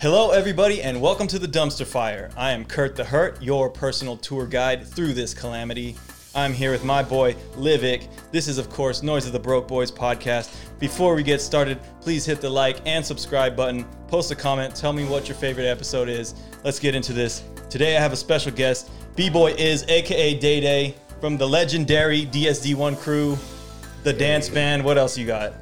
Hello, everybody, and welcome to the Dumpster Fire. I am Kurt the Hurt, your personal tour guide through this calamity. I'm here with my boy, Livik. This is, of course, Noise of the Broke Boys podcast. Before we get started, please hit the like and subscribe button, post a comment, tell me what your favorite episode is. Let's get into this. Today, I have a special guest. B Boy is aka Day Day from the legendary DSD1 crew, the dance band. What else you got?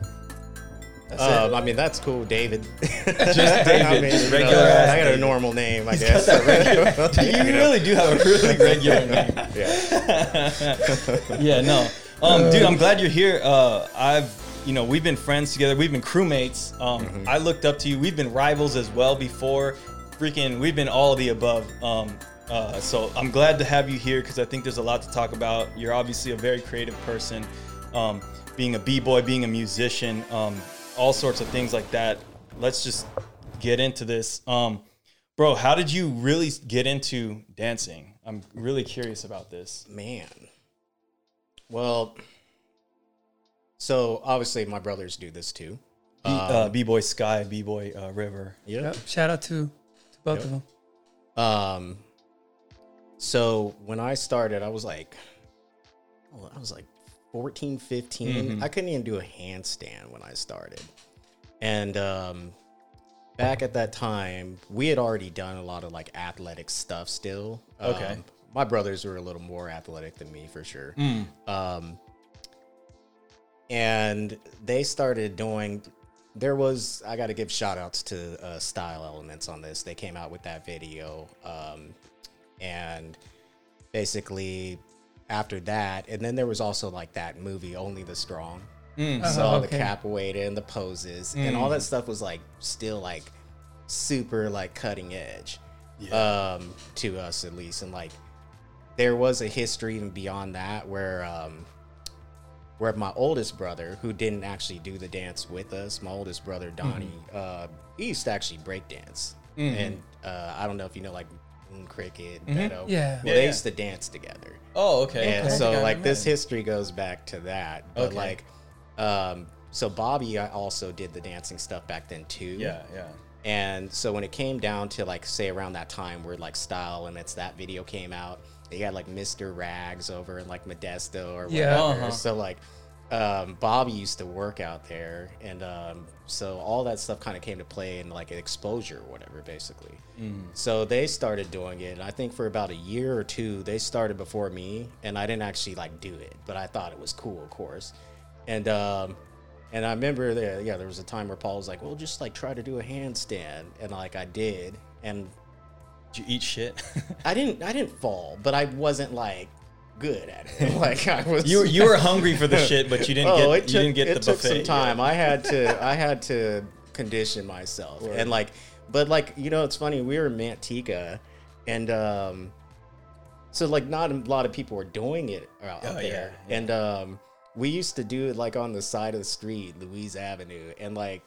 Um. I mean, that's cool, David. Just David, I mean, just you know, regular I got a normal name, I guess. regular- you really do have a really regular name. yeah. Yeah, no. Um, dude, I'm glad you're here. Uh, I've, you know, we've been friends together. We've been crewmates. Um, Mm-hmm. I looked up to you. We've been rivals as well before. Freaking, we've been all of the above. Um, uh, so I'm glad to have you here because I think there's a lot to talk about. You're obviously a very creative person. Um, being a b-boy, being a musician, um, all sorts of things like that. Let's just get into this. Um, bro, how did you really get into dancing? I'm really curious about this. Man. Well, so obviously my brothers do this too. B, uh, B-boy Sky, B-boy uh, River. Yep. Yep. Shout out to, to both of them. Um, so when I started, I was like, well, I was like 14, 15. I couldn't even do a handstand when I started. And um, back at that time, we had already done a lot of like athletic stuff still. Okay. Um, my brothers were a little more athletic than me for sure. Um, and they started doing there was i got to give shout outs to uh, style elements on this they came out with that video um, and basically after that and then there was also like that movie only the strong. So all the okay. capoeira and the poses and all that stuff was like still like super like cutting edge um, to us at least and like there was a history even beyond that where um, where my oldest brother, who didn't actually do the dance with us, my oldest brother Donnie, uh, he used to actually break dance, and uh, I don't know if you know like Moon Cricket, Beto. Yeah. well, Yeah, they yeah. used to dance together, Oh, okay. and Okay. so like this history goes back to that. But Okay. like, um, so Bobby, I also did the dancing stuff back then too. Yeah, yeah. And so when it came down to like say around that time where like Style Elements that video came out, they had like Mr. Rags over in like Modesto or Yeah. whatever. Uh-huh. So like um, Bobby used to work out there, and um, so all that stuff kind of came to play in like exposure or whatever, basically. So they started doing it, and I think for about a year or two, they started before me, and I didn't actually like do it, but I thought it was cool, of course. And um, and I remember that yeah, there was a time where Paul was like, "Well, just like try to do a handstand," and like I did, and Did you eat shit? I didn't I didn't fall, but I wasn't like good at it. like I was. you were you were hungry for the shit, but you didn't oh, get it you didn't get it the took buffet. some time. I had to I had to condition myself and like, but like you know, it's funny. We were in Manteca, and um, so like not a lot of people were doing it out Oh, there, yeah. and um, we used to do it like on the side of the street, Louise Avenue, and like.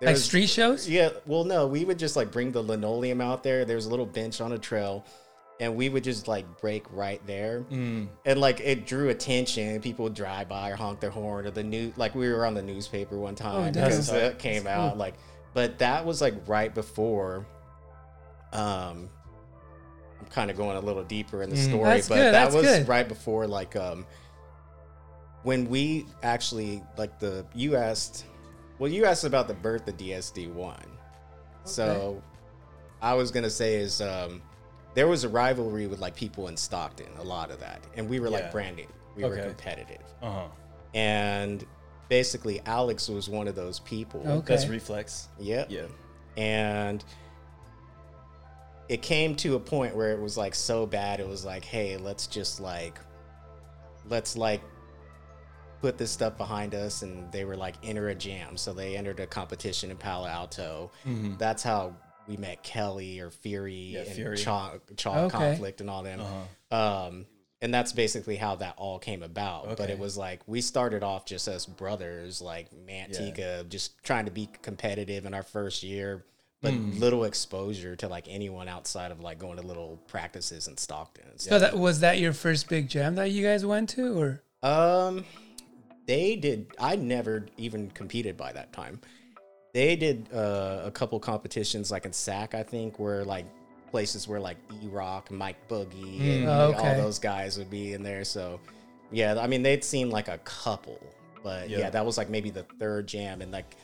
there Like was- street shows? yeah, well, no, we would just like bring the linoleum out there. There's a little bench on a trail, and we would just like break right there. Mm. And like it drew attention. People would drive by or honk their horn or the new like we were on the newspaper one time damn. because that came out like. But that was like right before. Um, I'm kind of going a little deeper in the story, Mm. That's but good, that was good. right before like um when we actually like the you asked well you asked about the birth of dsd1 so i was gonna say is um there was a rivalry with like people in stockton a lot of that and we were Yeah. like branded we were competitive Uh-huh. and basically alex was one of those people Okay. That's reflex. yep Yeah. and it came to a point where it was like so bad it was like hey let's just like let's like put this stuff behind us and they were like enter a jam so they entered a competition in palo alto that's how we met kelly or fury Yeah, and Fury. chalk, chalk Okay. conflict and all them Uh-huh. um and that's basically how that all came about but it was like we started off just as brothers like manteca just trying to be competitive in our first year but Hmm. little exposure to like anyone outside of like going to little practices in stockton and So stuff. that was that your first big jam that you guys went to, or um they did i never even competed by that time they did uh, a couple competitions like in SAC, I think, where like places where like E Rock, Mike Boogie, and Oh, like, all those guys would be in there. So yeah, I mean they'd seen like a couple, but Yeah. yeah, that was like maybe the third jam, and like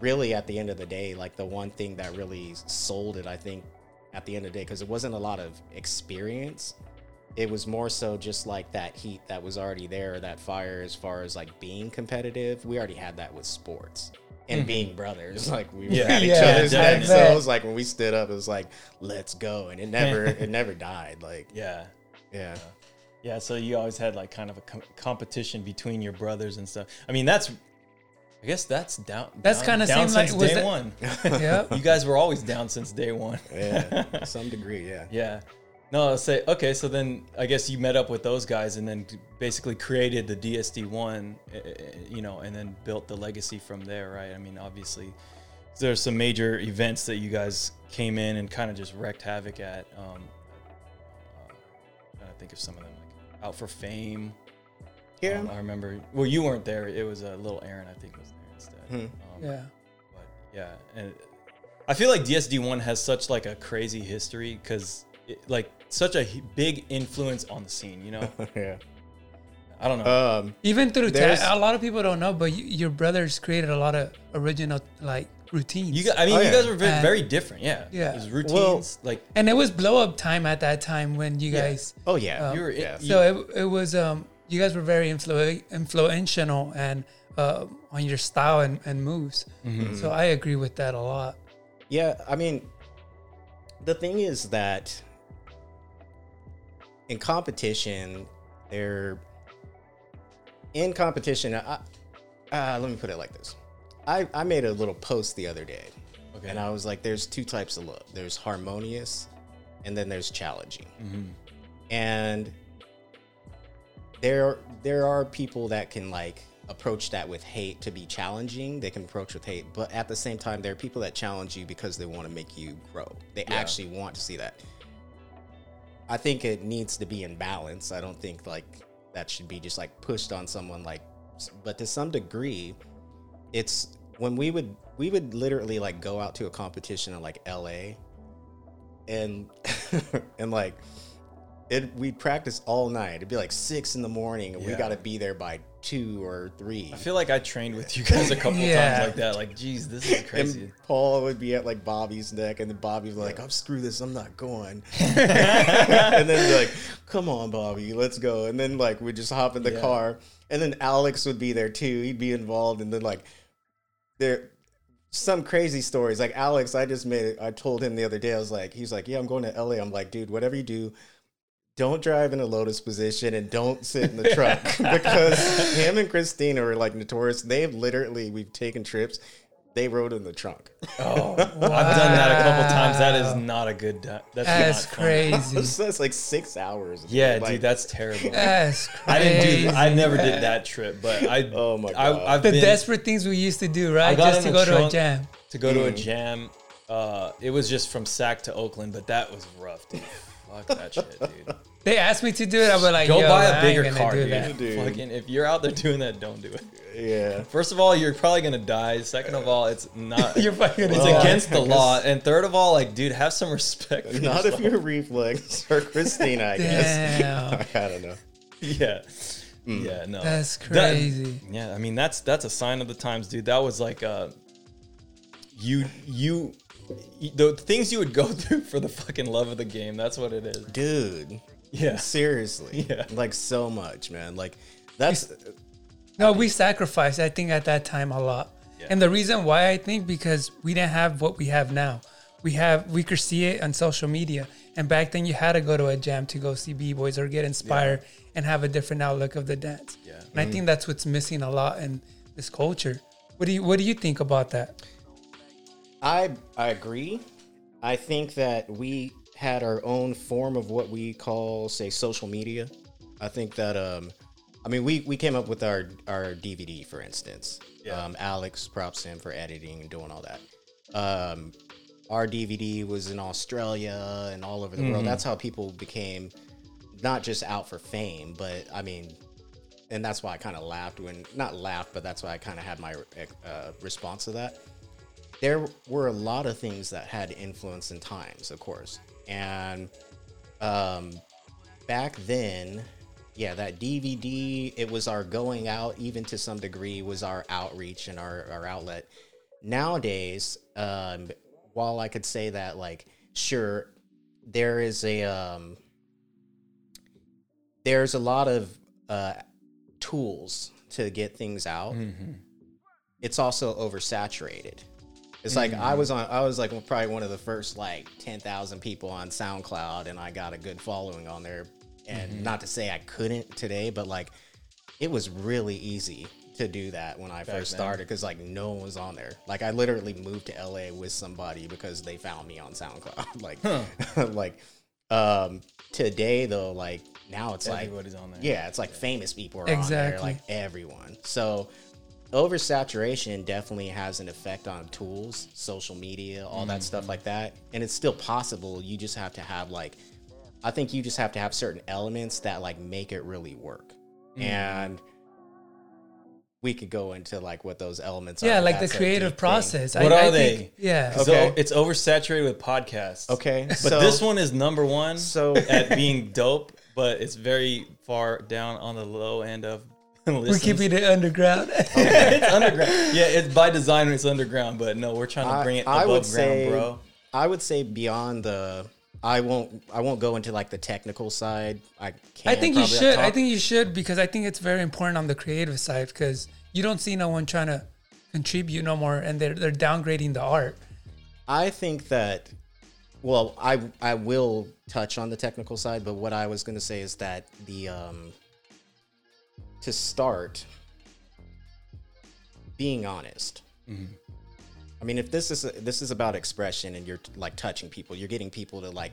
really at the end of the day, like the one thing that really sold it, I think, at the end of the day, because it wasn't a lot of experience. It was more so just like that heat that was already there, that fire as far as like being competitive. We already had that with sports and mm-hmm. being brothers. Like we Yeah. were at each Yeah, other's I necks. So it was like when we stood up, it was like, let's go. And it never it never died. Like Yeah. yeah. Yeah, so you always had like kind of a com- competition between your brothers and stuff. I mean, that's, I guess that's down. That's kinda down seemed like- was day that- one. Yeah. you guys were always down since day one. Yeah. some degree, yeah. Yeah. No, I'll say okay. So then I guess you met up with those guys and then basically created the DSD one, eh, you know, and then built the legacy from there, right? I mean, obviously, there's some major events that you guys came in and kind of just wrecked havoc at. Um, uh, trying to think of some of them, like Out for Fame. Yeah. Um, I remember. Well, you weren't there. It was a uh, little Aaron, I think, was there instead. Hmm. Um, Yeah. but yeah, and I feel like DSD one has such like a crazy history because like such a big influence on the scene. You know, yeah. I don't know. Um Even through There's- ta- a lot of people don't know, but you, your brothers created a lot of original like routines. you guys, I mean, oh, you yeah. guys were very, And- very different. Yeah, Yeah. It was routines Well- like and it was blow up time at that time when you Yeah. guys. oh yeah. Um, you were. yeah. you- So it, it was um you guys were very influ- influential and uh, on your style and, and moves. Mm-hmm. So I agree with that a lot. Yeah, I mean, the thing is that in competition, they're in competition. I, uh, let me put it like this: I, I made a little post the other day, Okay. and I was like, "There's two types of love. There's harmonious, and then there's challenging." Mhm. and there there are people that can like approach that with hate to be challenging they can approach with hate but at the same time there are people that challenge you because they want to make you grow they Yeah. actually want to see that i think it needs to be in balance i don't think like that should be just like pushed on someone like but to some degree it's when we would we would literally like go out to a competition in like la and and like it we'd practice all night. It'd be like six in the morning, and we got to be there by two or three. I feel like I trained with you guys a couple Yeah. times like that. Like, geez, this is crazy. and Paul would be at like Bobby's neck, and then Bobby was like, "I'm screw this, I'm not going." and then be like, "Come on, Bobby, let's go." And then like we'd just hop in the Yeah. car, and then Alex would be there too. He'd be involved, and then like there. Some crazy stories like Alex. I just made it. I told him the other day. I was like, he's like, yeah, I'm going to LA. I'm like, dude, whatever you do, don't drive in a lotus position and don't sit in the truck because him and Christina are like notorious. They've literally we've taken trips. They rode in the trunk. oh, I've done that a couple times. That is not a good. Di- that's That's not crazy. so it's like six hours. Yeah, Like, dude, that's terrible. That's crazy. I didn't do. I never did that trip, but I. Oh my God. I've the been desperate things we used to do, right? Just to go to a jam. to go to a Mm. jam. Uh, it was just from Sac to Oakland, but that was rough, dude. Fuck that shit, dude. They asked me to do it. I was like, Go Yo, buy a bigger gonna car, do dude. that. Dude. Fucking, if you're out there doing that, don't do it. yeah. First of all, you're probably gonna die. Second of all, it's not. You're fucking it's gonna against the law. And third of all, like, dude, have some respect. For Not if yourself. you're reflex or Christina, I guess. Damn. I don't know. Yeah. Mm. Yeah. No. That's That- crazy. yeah. I mean, that's that's a sign of the times, dude. That was like uh, you you. The things you would go through for the fucking love of the game. That's what it is. Dude. Yeah. Seriously. Yeah. Like so much, man. Like that's No, we sacrificed, I think, at that time a lot. Yeah. And the reason why I think because we didn't have what we have now. We have we could see it on social media. And back then you had to go to a jam to go see B boys or get inspired and have a different outlook of the dance. Yeah. And I think that's what's missing a lot in this culture. What do you what do you think about that? I I agree. I think that we had our own form of what we call, say, social media. I think that um, I mean, we we came up with our our DVD, for instance. Yeah. Um, Alex props him for editing and doing all that. Um, our DVD was in Australia and all over the world. That's how people became not just out for fame, but I mean, and that's why I kind of laughed when not laughed, but that's why I kind of had my uh, response to that. there were a lot of things that had influence in times, of course. And um, back then, yeah, that DVD, it was our going out, even to some degree, was our outreach and our, our outlet. Nowadays, um, while I could say that, like, sure, there is a um, there's a lot of uh, tools to get things out. It's also oversaturated. It's like I was on. I was like probably one of the first like ten thousand people on SoundCloud, and I got a good following on there. And not to say I couldn't today, but like it was really easy to do that when I first then. started because like no one was on there. Like I literally moved to LA with somebody because they found me on SoundCloud. like, like um today though, like now it's like Everybody's on there. yeah, it's like famous people are on there, Exactly. like everyone. So oversaturation definitely has an effect on tools, social media, all that stuff mm-hmm. like that. And it's still possible. You just have to have like I think you just have to have certain elements that like make it really work. Mm-hmm. And we could go into like what those elements are. Yeah, like the that's a creative deep thing. process. What I, are I they? think- yeah. So Okay. it's oversaturated with podcasts. Okay. But so this one is number one So- at being dope, but it's very far down on the low end of We're keeping it underground. it's underground. Yeah, it's by design it's underground, but no, we're trying to I- bring it I above would ground, say- bro. I would say beyond the I won't I won't go into like the technical side. I can't. I think you probably should. I think you should because I think it's very important on the creative side because you don't see no one trying to contribute no more, and they're they're downgrading the art. I think that well, I I will touch on the technical side, but what I was going to say is that the um to start being honest. Mm-hmm. I mean, if this is this is about expression and you're like touching people, you're getting people to like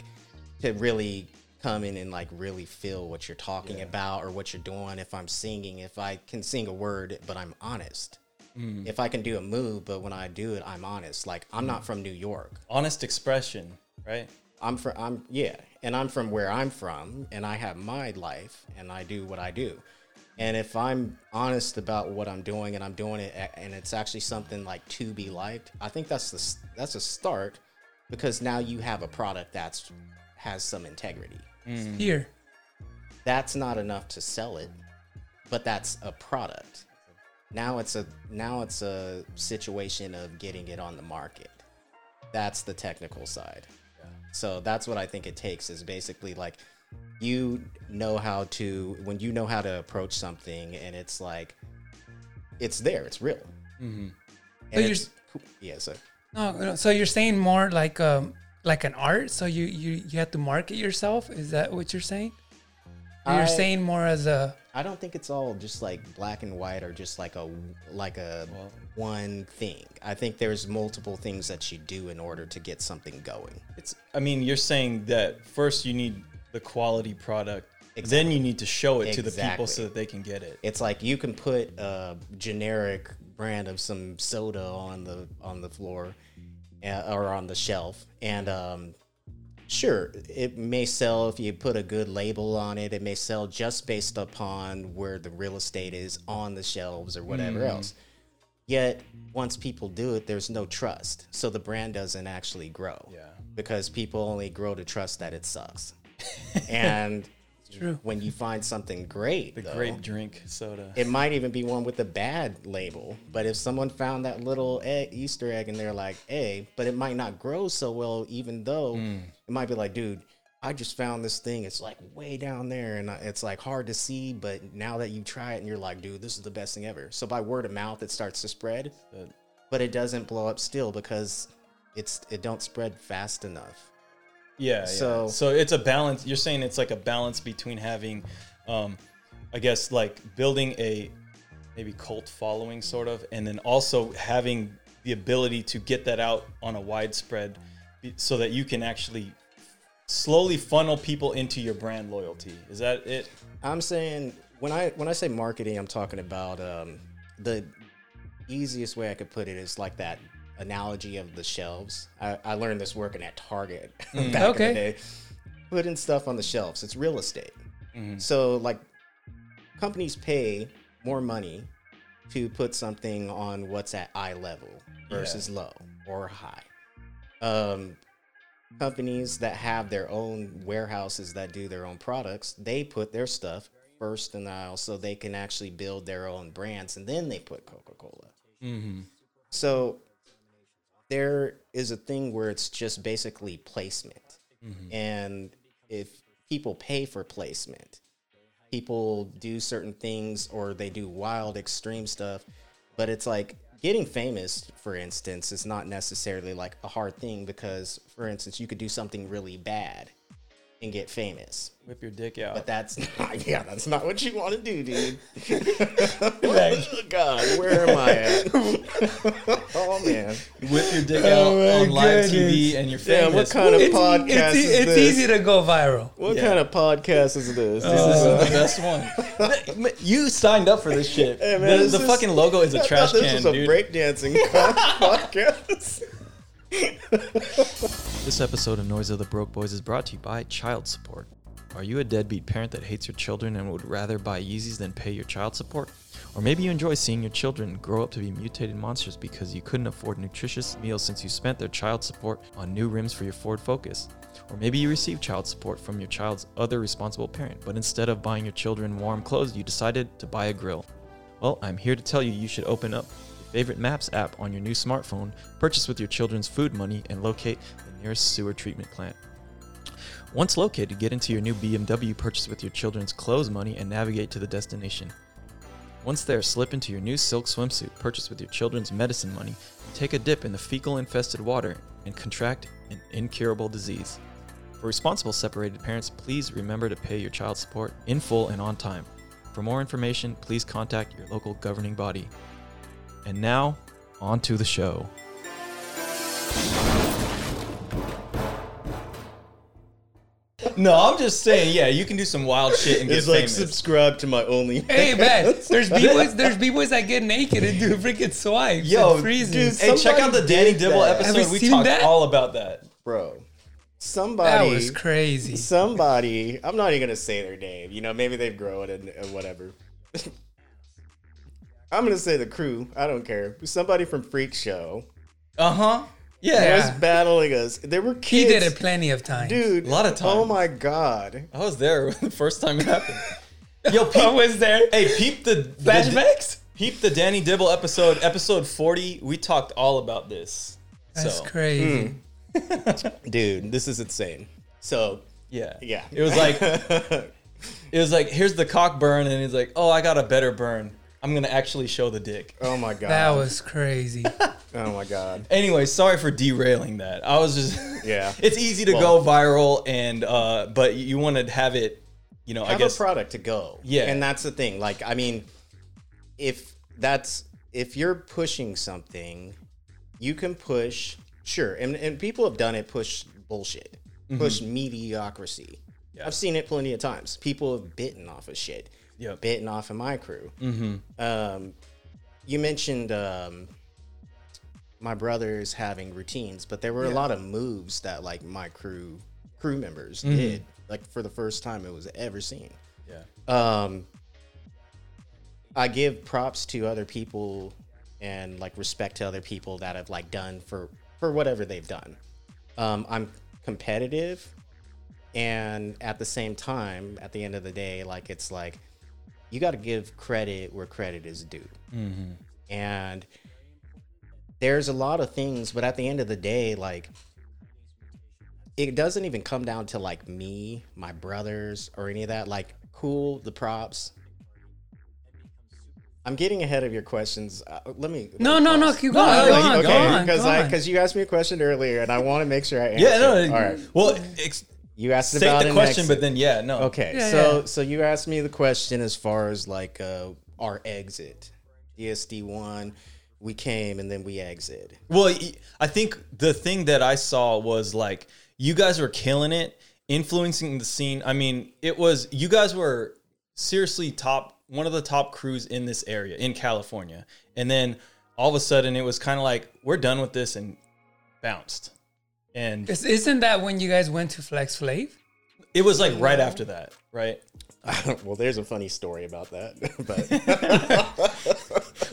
to really come in and like really feel what you're talking about or what you're doing. If I'm singing, if I can sing a word, but I'm honest. Mm. If I can do a move, but when I do it, I'm honest. Like I'm not mm. from New York. Honest expression, right? I'm from I'm yeah, and I'm from where I'm from, and I have my life, and I do what I do. And if I'm honest about what I'm doing, and I'm doing it, and it's actually something like to be liked, I think that's the that's a start, because now you have a product that's has some integrity. Mm. Here, That's not enough to sell it, but that's a product. Now it's a now it's a situation of getting it on the market. That's the technical side. So that's what I think it takes is basically like you know how to when you know how to approach something and it's like it's there, it's real. Mm-hmm. So you're- yeah, so no, no, so you're saying more like um like an art. So you you you have to market yourself. Is that what you're saying? Or You're I- saying more as a I don't think it's all just like black and white or just like a like a one thing. I think there's multiple things that you do in order to get something going. It's I mean, you're saying that first you need the quality product, then you need to show it to the people so that they can get it. It's like you can put a generic brand of some soda on the on the floor uh, or on the shelf and um sure it may sell if you put a good label on it. It may sell just based upon where the real estate is on the shelves or whatever else. Yet once people do it there's no trust. So the brand doesn't actually grow. Yeah. because people only grow to trust that it sucks and True. when you find something great The though, grape drink soda. it might even be one with a bad label. But if someone found that little egg, Easter egg and they're like, hey, but it might not grow so well, even though hmm. it might be like, dude, I just found this thing. It's like way down there and uh, it's like hard to see. But now that you try it and you're like, dude, this is the best thing ever. So by word of mouth, it starts to spread, But- but it doesn't blow up still because it's it don't spread fast enough. Yeah. So- So so it's a balance. You're saying it's like a balance between having, um, I guess, like building a maybe cult following, sort of, and then also having the ability to get that out on a widespread, so that you can actually slowly funnel people into your brand loyalty. Is that it? I'm saying when I when I say marketing, I'm talking about um, the easiest way I could put it is like that analogy of the shelves. I, I learned this working at Target back in the day. Putting stuff on the shelves, it's real estate. Mm-hmm. So like companies pay more money to put something on what's at eye level versus low. or high. Um, companies that have their own warehouses that do their own products, they put their stuff first in the aisle so they can actually build their own brands and then they put Coca Cola. So there is a thing where it's just basically placement. Mm-hmm. And if people pay for placement, people do certain things or they do wild extreme stuff, but it's like getting famous, for instance, is not necessarily like a hard thing because, for instance, you could do something really bad and get famous. Whip your dick out. But that's not, yeah, that's not what you want to do, dude. oh, God, where am I at? oh man, Whip your dick out Oh my on live goodness. TV and you're Damn, famous. what kind of It's, podcast it's, is it's this? easy to go viral. what Yeah. kind of podcast is this? This is uh, the best one. You signed up for this shit. Hey, man, the this the is- fucking logo is I a thought trash this can, was a dude. breakdancing podcast. This episode of Noise of the Broke Boys is brought to you by Child Support. Are you a deadbeat parent that hates your children and would rather buy Yeezys than pay your child support? Or maybe you enjoy seeing your children grow up to be mutated monsters because you couldn't afford nutritious meals since you spent their child support on new rims for your Ford Focus? Or maybe you receive child support from your child's other responsible parent, but instead of buying your children warm clothes, you decided to buy a grill. Well, I'm here to tell you you should open up favorite Maps app on your new smartphone, purchase with your children's food money, and locate the nearest sewer treatment plant. Once located, get into your new BMW purchase with your children's clothes money and navigate to the destination. Once there, slip into your new silk swimsuit purchased with your children's medicine money take a dip in the fecal infested water and contract an incurable disease. For responsible separated parents, please remember to pay your child support in full and on time. For more information, please contact your local governing body. And now, on to the show. No, I'm just saying, yeah, you can do some wild shit and get It's like famous. subscribe to my only. Hey man, there's b-boys, there's b-boys that get naked and do freaking swipes Yo, and freezes. dude, hey, check out the Danny did Dibble that. Have you episode. We seen talked that? all about that. bro. that Somebody was crazy. somebody i'm not even gonna say their name you know maybe they've grown and, and whatever i'm gonna say the crew i don't care somebody from freak show Uh huh. Yeah. Yeah. was battling us there were kids. He kids did it plenty of times. dude A lot of times. oh my god I was there the first time it happened. Yo, I peep, was there. hey, peep the the- Flashbacks? Peep the Danny Dibble episode, episode 40. We talked all about this. That's so, crazy. dude this is insane so yeah. yeah It was like, it was like, here's the cock burn, and he's like, oh, I got a better burn. I'm gonna actually show the dick. oh my god That was crazy. oh my god Anyway, sorry for derailing that. I was just, Yeah. it's easy to Well- go viral, and uh, but you want to have it, you know, I guess. a product to go. Yeah. and that's the thing. Like, I mean, if that's if you're pushing something, you can push. Sure, and and people have done it. Push bullshit. Push mediocrity. Yeah. I've seen it plenty of times. People have bitten off of shit. Yep. Bitten off of my crew. Mm-hmm. Um, you mentioned um, my brothers having routines, but there were a lot of moves that like my crew crew members did. Like for the first time it was ever seen. yeah. Um, I give props to other people and like respect to other people that have like done for for whatever they've done. Um, I'm competitive, and at the same time, at the end of the day, like it's like you got to give credit where credit is due, and there's a lot of things, but at the end of the day, like it doesn't even come down to like me, my brothers, or any of that. Like, cool, the props. I'm getting ahead of your questions. Uh, let me. let No, me no, no. pause. Keep going. no, go no, on, keep go going, on, because go on. because you asked me a question earlier, and I want to make sure I answer. Yeah, no. All right. Well, ex- You asked state about the question, exit. but then yeah, no. Okay, Yeah, so yeah. so you asked me the question as far as like uh, our exit, DSD one. We came and then we exit. Well, I think the thing that I saw was like you guys were killing it, influencing the scene. I mean, it was you guys were seriously top one of the top crews in this area in California. And then all of a sudden it was kind of like we're done with this and bounced. And Is- Isn't that when you guys went to Flex Flav? it was like right after that, right? well, there's a funny story about that, but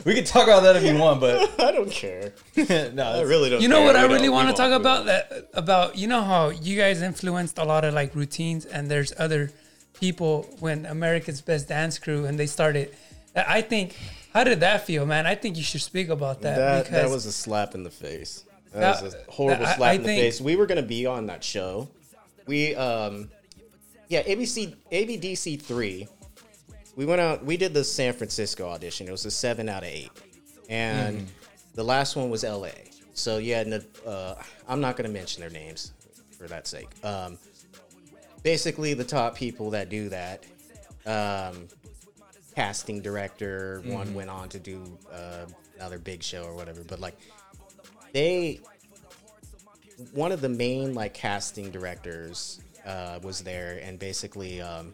we can talk about that if you want, but I don't care. no, I really don't. You know care. what We I really want to talk we about that about you know how you guys influenced a lot of like routines and there's other people when America's Best Dance Crew and they started. I think how did that feel, man? I think you should speak about that, That because that was a slap in the face. That, That- was a horrible I- slap I in the face. We were gonna be on that show. We um, yeah, ABC ABDC three. We went out. We did the San Francisco audition. It was a seven out of eight, and Mm-hmm. the last one was LA. So yeah, uh, I'm not gonna mention their names for that sake. Um, basically, the top people that do that. Um, casting director. One went on to do uh, another big show or whatever. But like, they, one of the main like casting directors uh, was there, and basically, um,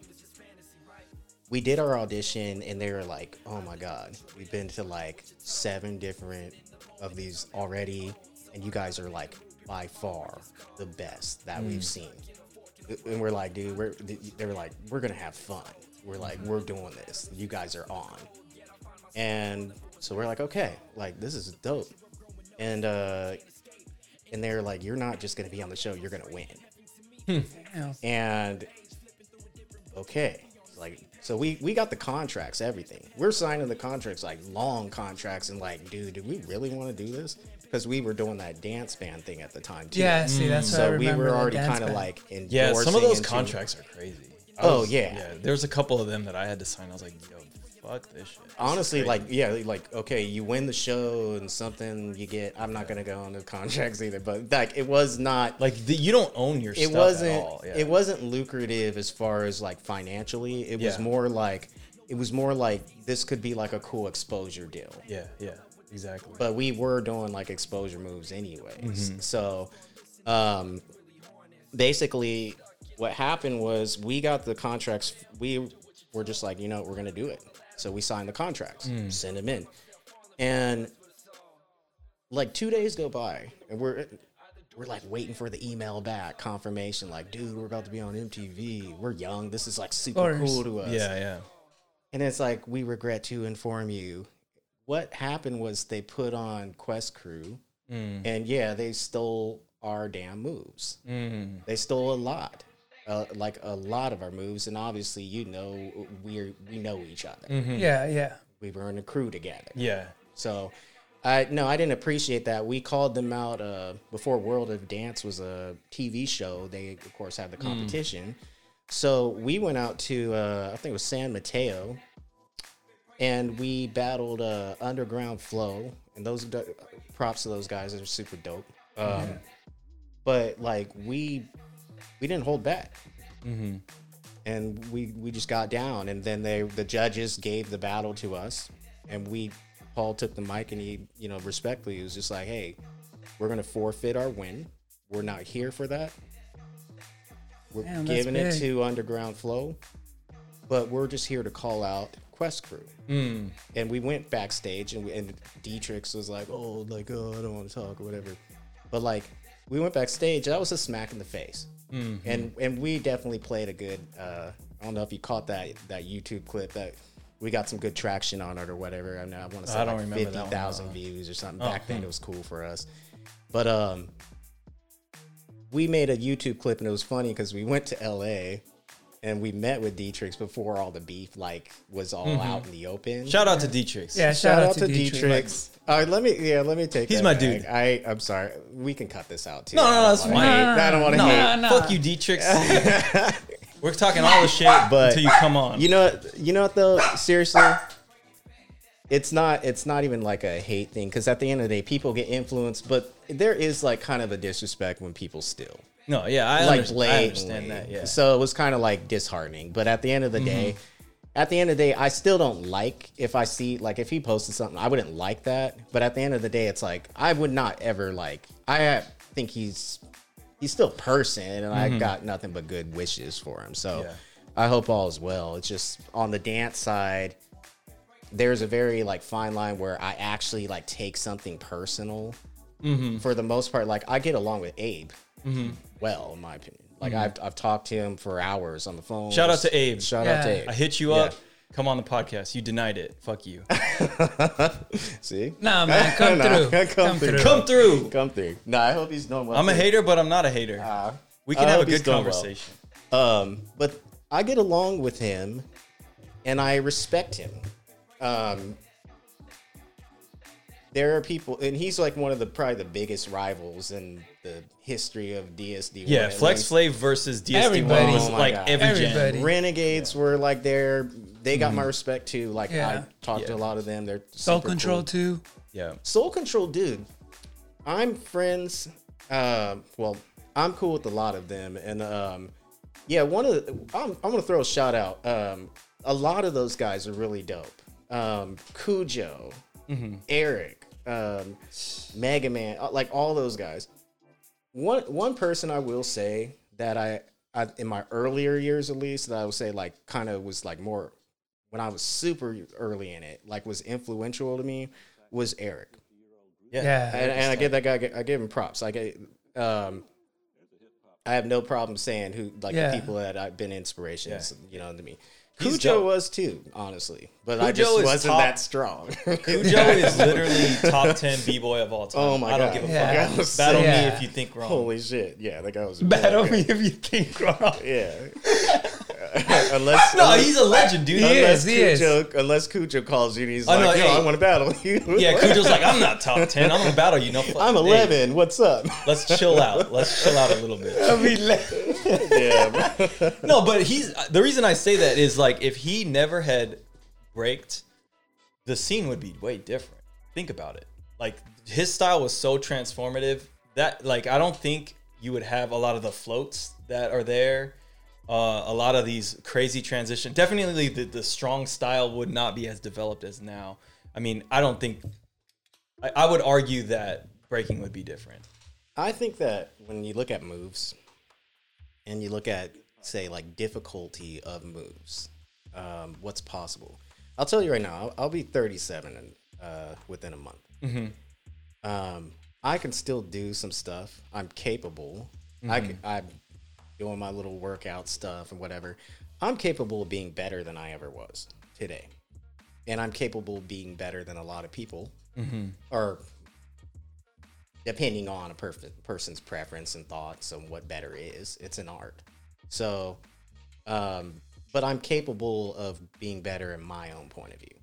we did our audition, and they were like, "Oh my god, we've been to like seven different of these already, and you guys are like by far the best that we've seen." and we're like, dude, we're they were like, we're gonna have fun. We're like, we're doing this. You guys are on, and so we're like, okay, like this is dope, and uh, and they're like, you're not just gonna be on the show, you're gonna win, Yeah. and okay, like so we we got the contracts, everything. We're signing the contracts like long contracts, and like, dude, do we really want to do this? Because we were doing that dance band thing at the time too. Yeah, see, that's what I So we were already kind of band. like yeah, some of those into- contracts are crazy. I Oh, was- yeah. yeah. There's a couple of them that I had to sign. I was like, yo, fuck this shit. Honestly crazy. like yeah like okay you win the show and something you get i'm not gonna go on the contracts either but like it was not like the, you don't own your it stuff wasn't at all. Yeah. it wasn't lucrative as far as like financially it was more like it was more like this could be like a cool exposure deal Yeah, yeah, exactly. but we were doing like exposure moves anyways. Mm-hmm. So, um, basically, what happened was we got the contracts. We were just like, you know, we're gonna do it. So we signed the contracts, Mm. send them in, and like two days go by, and we're we're like waiting for the email back confirmation. Like, dude, we're about to be on MTV. We're young. This is like super cool to us. yeah, yeah. And it's like, we regret to inform you. What happened was they put on Quest Crew, Mm. and yeah, they stole our damn moves. Mm. They stole a lot, uh, like a lot of our moves. And obviously, you know, we we know each other. Yeah, yeah. We were in a crew together. Yeah. So, I no, I didn't appreciate that. We called them out uh, before World of Dance was a TV show. They of course had the competition. So we went out to uh, I think it was San Mateo, and we battled uh, Underground Flow. And those props to those guys. They're super dope. Um, But like we we didn't hold back and we we just got down and then they the judges gave the battle to us and we paul took the mic and he you know respectfully he was just like hey we're gonna forfeit our win we're not here for that we're Damn, giving it to underground flow but we're just here to call out quest crew Mm. and we went backstage and, we, and Dietrich was like, "Oh, like, oh, I don't want to talk or whatever." But like, we went backstage. That was a smack in the face, Mm-hmm. and and we definitely played a good. Uh, I don't know if you caught that that YouTube clip that we got some good traction on it or whatever. I know I want to say I don't like fifty thousand views or something. Oh, Back then, hmm. it was cool for us, but um. We made a YouTube clip and it was funny because we went to LA and we met with Dietrich before all the beef like was all Mm-hmm. out in the open. Shout out to Dietrich. Yeah, Shout, out, to Dietrich. Dietrich. All right, let me yeah, let me take. He's that my back. dude. I I'm sorry. We can cut this out too. No, no, I don't that's wanna fine. hate. I don't want to No, hate. nah. fuck you, Dietrich. We're talking all the shit But until you come on. You know, what- you know what though? Seriously, it's not. It's not even like a hate thing because at the end of the day, people get influenced, but there is like kind of a disrespect when people steal. No, yeah, I, like understand, I understand that. Yeah. So it was kind of like disheartening. But at the end of the day, mm-hmm. at the end of the day, I still don't like if I see like if he posted something, I wouldn't like that. But at the end of the day, it's like I would not ever like. I think he's he's still a person, and I mm-hmm. got nothing but good wishes for him. So Yeah. I hope all is well. It's just on the dance side. There's a very like fine line where I actually like take something personal. Mm-hmm. For the most part, like I get along with Abe well, in my opinion. Like I've I've talked to him for hours on the phone. Shout out to Abe. Shout Yeah. out to Abe. I hit you Yeah. up Come on the podcast. You denied it. Fuck you. See? Nah, man, come Nah, through. come Come through. through. Come through. Come through. Nah, I hope he's doing well. I'm a hater, but I'm not a hater. Uh, we can I have a good doing well. conversation. Um, but I get along with him, and I respect him. Um, there are people, and he's like one of the probably the biggest rivals in the history of DSD. Yeah, Flex Flav versus DSD1 Everybody. was Oh like God. every gen. Everybody. Renegades were like there. They got my respect too. Like Yeah. I talked to a lot of them. They're Soul super Control cool. too. Yeah. Soul Control, dude. I'm friends. Uh, well, I'm cool with a lot of them, and um, yeah, one of the, I'm, I'm gonna throw a shout out. Um, a lot of those guys are really dope. Um, Cujo, Eric, um, Mega Man, uh, like all those guys. One one person I will say that I, I in my earlier years at least that I would say like kind of was like more when I was super early in it, like was influential to me, was Eric. Yeah. Yeah. And, and I give that guy, I give him props. I get, um, I have no problem saying who, like Yeah. the people that I've been inspirations, you know, to me. He's Cujo was too, honestly, but I Cujo just is wasn't top- that strong. Cujo is literally top 10 b-boy of all time. Oh my I don't God. give a Yeah. fuck. That was Battle sick. me Yeah. if you think wrong. Holy shit! Yeah, that guy was really Battle good. me if you think wrong. Yeah, unless no, unless, he's a legend, dude. He unless is, he is. Cujo, unless Cujo calls you and he's oh, I know, like, "Yo, hey. I want to battle you." Yeah, Cujo's like, I'm not top 10. I'm to battle you. No, fuck- I'm hey, 11. What's up? let's chill out. Let's chill out a little bit. I mean, yeah, No, but he's the reason I say that is like if he never had braked, the scene would be way different. Think about it. Like his style was so transformative that like I don't think you would have a lot of the floats that are there. Uh, a lot of these crazy transition. Definitely the, the strong style would not be as developed as now. I mean, I don't think I, I would argue that breaking would be different. I think that when you look at moves and you look at, say, like difficulty of moves, um, what's possible? I'll tell you right now, I'll, I'll be 37 in, uh, within a month. Um, I can still do some stuff. I'm capable. I can, I'm doing my little workout stuff and whatever. I'm capable of being better than I ever was today. And I'm capable of being better than a lot of people. Or depending on a perfect person's preference and thoughts on what better is. It's an art. So, um, but I'm capable of being better in my own point of view.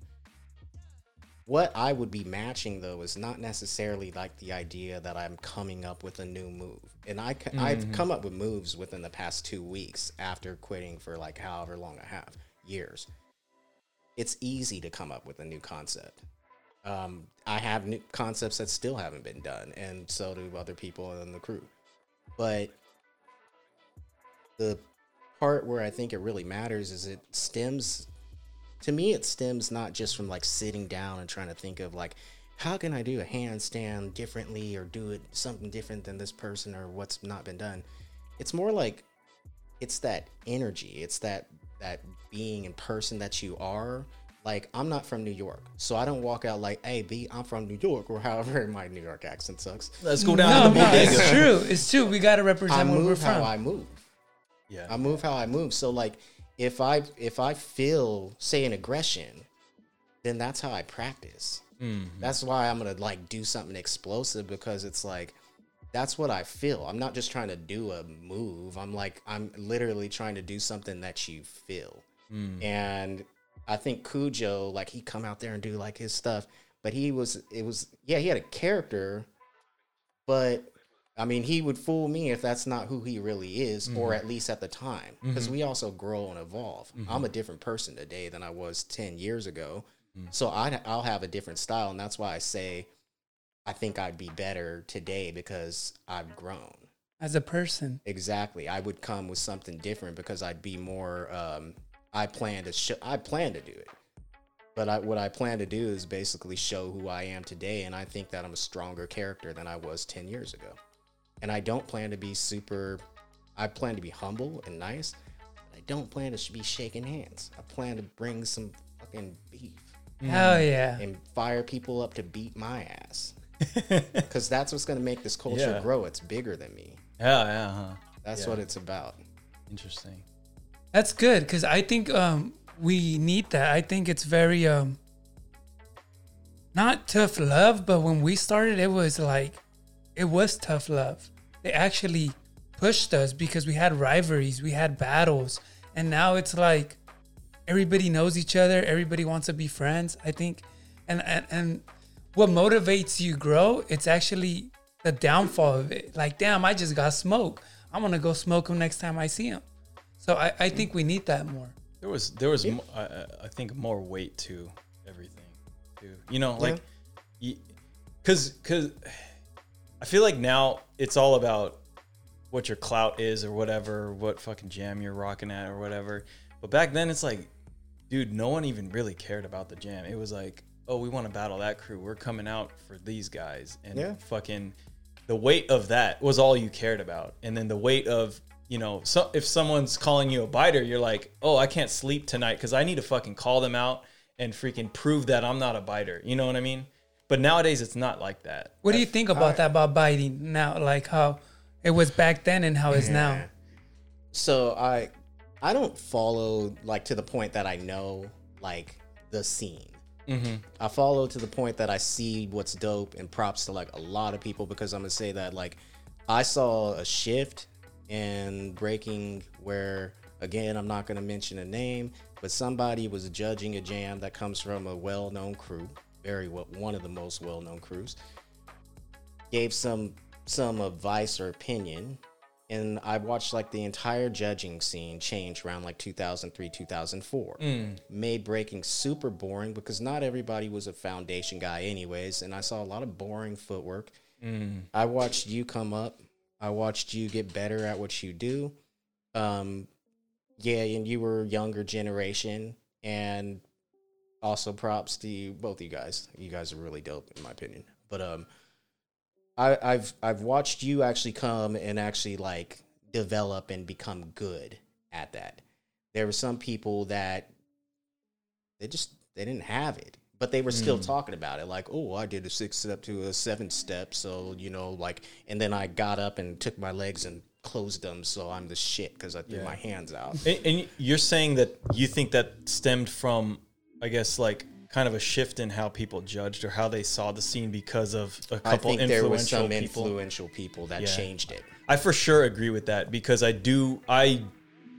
What I would be matching though is not necessarily like the idea that I'm coming up with a new move. And I I've come up with moves within the past two weeks after quitting for like however long I have years. It's easy to come up with a new concept um, I have new concepts that still haven't been done, and so do other people in the crew. But the part where I think it really matters is it stems to me it stems not just from like sitting down and trying to think of like how can I do a handstand differently or do it something different than this person or what's not been done. It's more like it's that energy, it's that that being and person that you are. Like I'm not from New York, so I don't walk out like, "Hey, B, I'm from New York," or however my New York accent sucks. Let's go down no, to the no, bodega. it's true. It's true. We got to represent I where we're move how from. I move. Yeah. I move how I move. So like if I if I feel say an aggression, then that's how I practice. Mm-hmm. That's why I'm gonna like do something explosive because it's like that's what I feel. I'm not just trying to do a move. I'm like I'm literally trying to do something that you feel. Mm. And I think Cujo like he come out there and do like his stuff, but he was it was yeah he had a character, but I mean, he would fool me if that's not who he really is, or mm-hmm. at least at the time, because mm-hmm. we also grow and evolve. Mm-hmm. I'm a different person today than I was 10 years ago. Mm. So i I'll have a different style. And that's why I say I think I'd be better today because I've grown. As a person, Exactly. I would come with something different because I'd be more, um, I plan to show, I plan to do it. But I, what I plan to do is basically show who I am today. And I think that I'm a stronger character than I was 10 years ago. And I don't plan to be super, I plan to be humble and nice. But I don't plan to be shaking hands. I plan to bring some fucking beef hell yeah. and fire people up to beat my ass. Because that's what's going to make this culture Yeah. grow. It's bigger than me. Yeah, yeah, huh. That's Yeah. what it's about. Interesting. That's good because I think um, we need that. I think it's very um not tough love, but when we started, it was like it was tough love. They actually pushed us because we had rivalries, we had battles, and now it's like everybody knows each other. Everybody wants to be friends. I think, and and, and what motivates you grow, it's actually the downfall of it. Like, damn, I just got smoke. I'm gonna go smoke him next time I see him. So I, I think we need that more. There was there was mo- I, I- I think more weight to everything, too. You know, like, because because I feel like now it's all about what your clout is or whatever, what fucking jam you're rocking at or whatever. But back then, it's like, dude, no one even really cared about the jam. It was like, oh, we want to battle that crew. We're coming out for these guys, and Yeah. fucking the weight of that was all you cared about. And then the weight of you know, so if someone's calling you a biter, you're like, oh, I can't sleep tonight because I need to fucking call them out and freaking prove that I'm not a biter. You know what I mean? But nowadays, it's not like that. What do you think about that about biting now? Like how it was back then and how it's now. So I I don't follow like to the point that I know like the scene. Mm-hmm. I follow to the point that I see what's dope and props to like a lot of people because I'm gonna say that like I saw a shift in breaking where again I'm not gonna mention a name, but somebody was judging a jam that comes from a well-known crew, very well, one of the most well-known crews gave some some advice or opinion. And I watched like the entire judging scene change around like 2003 2004 made breaking super boring because not everybody was a foundation guy anyways and I saw a lot of boring footwork. I watched you come up. I watched you get better at what you do. Um yeah and you were younger generation and also props to you, both of you guys you guys are really dope in my opinion but um I, I've I've watched you actually come and actually like develop and become good at that. There were some people that they just they didn't have it, but they were still talking about it. Like, oh, I did a six step to a seven step, so you know, like, and then I got up and took my legs and closed them, so I'm the shit because I threw Yeah. my hands out. And, and you're saying that you think that stemmed from, I guess, like kind of a shift in how people judged or how they saw the scene because of a couple think influential there was some people. influential people that Yeah. changed it. I for sure agree with that because I do. I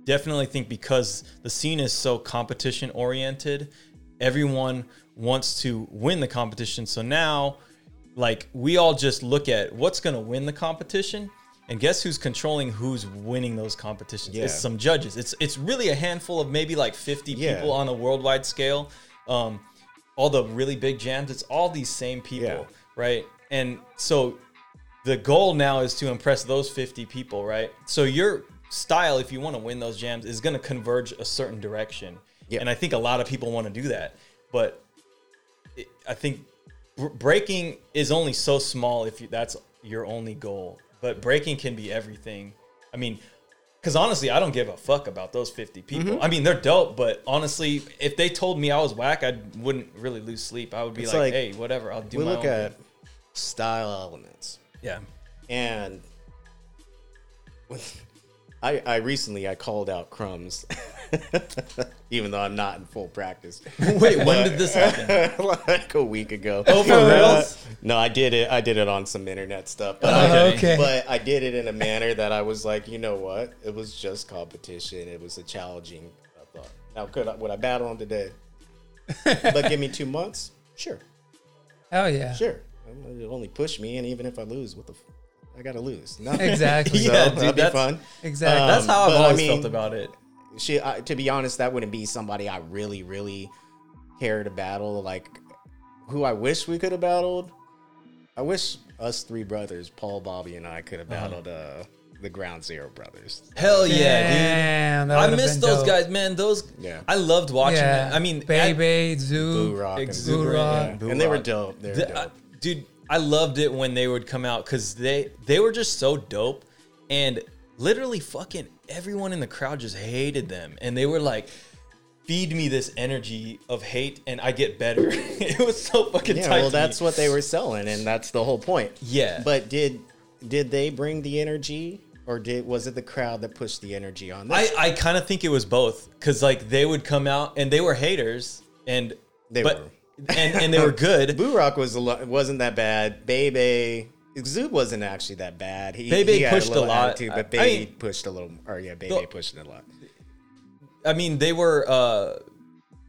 definitely think because the scene is so competition oriented, everyone wants to win the competition. So now, like, we all just look at what's going to win the competition. And guess who's controlling who's winning those competitions? It's some judges. It's it's really a handful of maybe like 50 Yeah. people on a worldwide scale. Um, all the really big jams, it's all these same people, Yeah. right? And so the goal now is to impress those 50 people, right? So your style, if you want to win those jams, is going to converge a certain direction. Yeah. And I think a lot of people want to do that. But it, I think breaking is only so small if you, that's your only goal. But breaking can be everything. I mean, because honestly, I don't give a fuck about those 50 people. Mm-hmm. I mean, they're dope, but honestly, if they told me I was whack, I wouldn't really lose sleep. I would be like, like- hey, whatever, I'll do We my look own at thing. style elements. Yeah. And I, I recently I called out crumbs, even though I'm not in full practice. Wait, when did this happen? like a week ago. Oh, for reals? Uh, no, I did it. I did it on some internet stuff, oh, but, Okay. I, Okay. but I did it in a manner that I was like, you know what? It was just competition. It was a challenging I thought. Now, could I, would I battle him today? but give me two months, sure, Hell yeah. sure. It'll only push me, and even if I lose, what the, f- I gotta lose. No. Exactly. So, Yeah, dude, that'd be that's- fun. Exactly. Um, That's how I've but I always mean- felt about it. She, I, to be honest, that wouldn't be somebody I really, really care to battle. Like, who I wish we could have battled. I wish us three brothers, Paul, Bobby, and I, could have Uh-huh. battled uh, the Ground Zero brothers. Hell yeah, Damn, dude. I would've miss those dope. guys, man. Those Yeah. I loved watching Yeah. that. I mean, at- Baby, Boo Zoo. Rock. and- Exuberant Rock. and Boo And they were dope. They were The- dope. I- dude, I loved it when they would come out because they they were just so dope, and literally fucking everyone in the crowd just hated them, and they were like. Feed me this energy of hate, and I get better. it was so fucking yeah, tight. well, to me. that's what they were selling, and that's the whole point. Yeah. But did did they bring the energy or did was it the crowd that pushed the energy on? I, I kind of think it was both because like they would come out and they were haters and They but, were. And and they were good. Boo Rock was a lo- wasn't that bad. Bebe Zoob wasn't actually that bad. He, Bebe he pushed a little lot. attitude, I- but I mean- pushed a little. Or yeah, Bebe The- pushed a lot. I mean, they were uh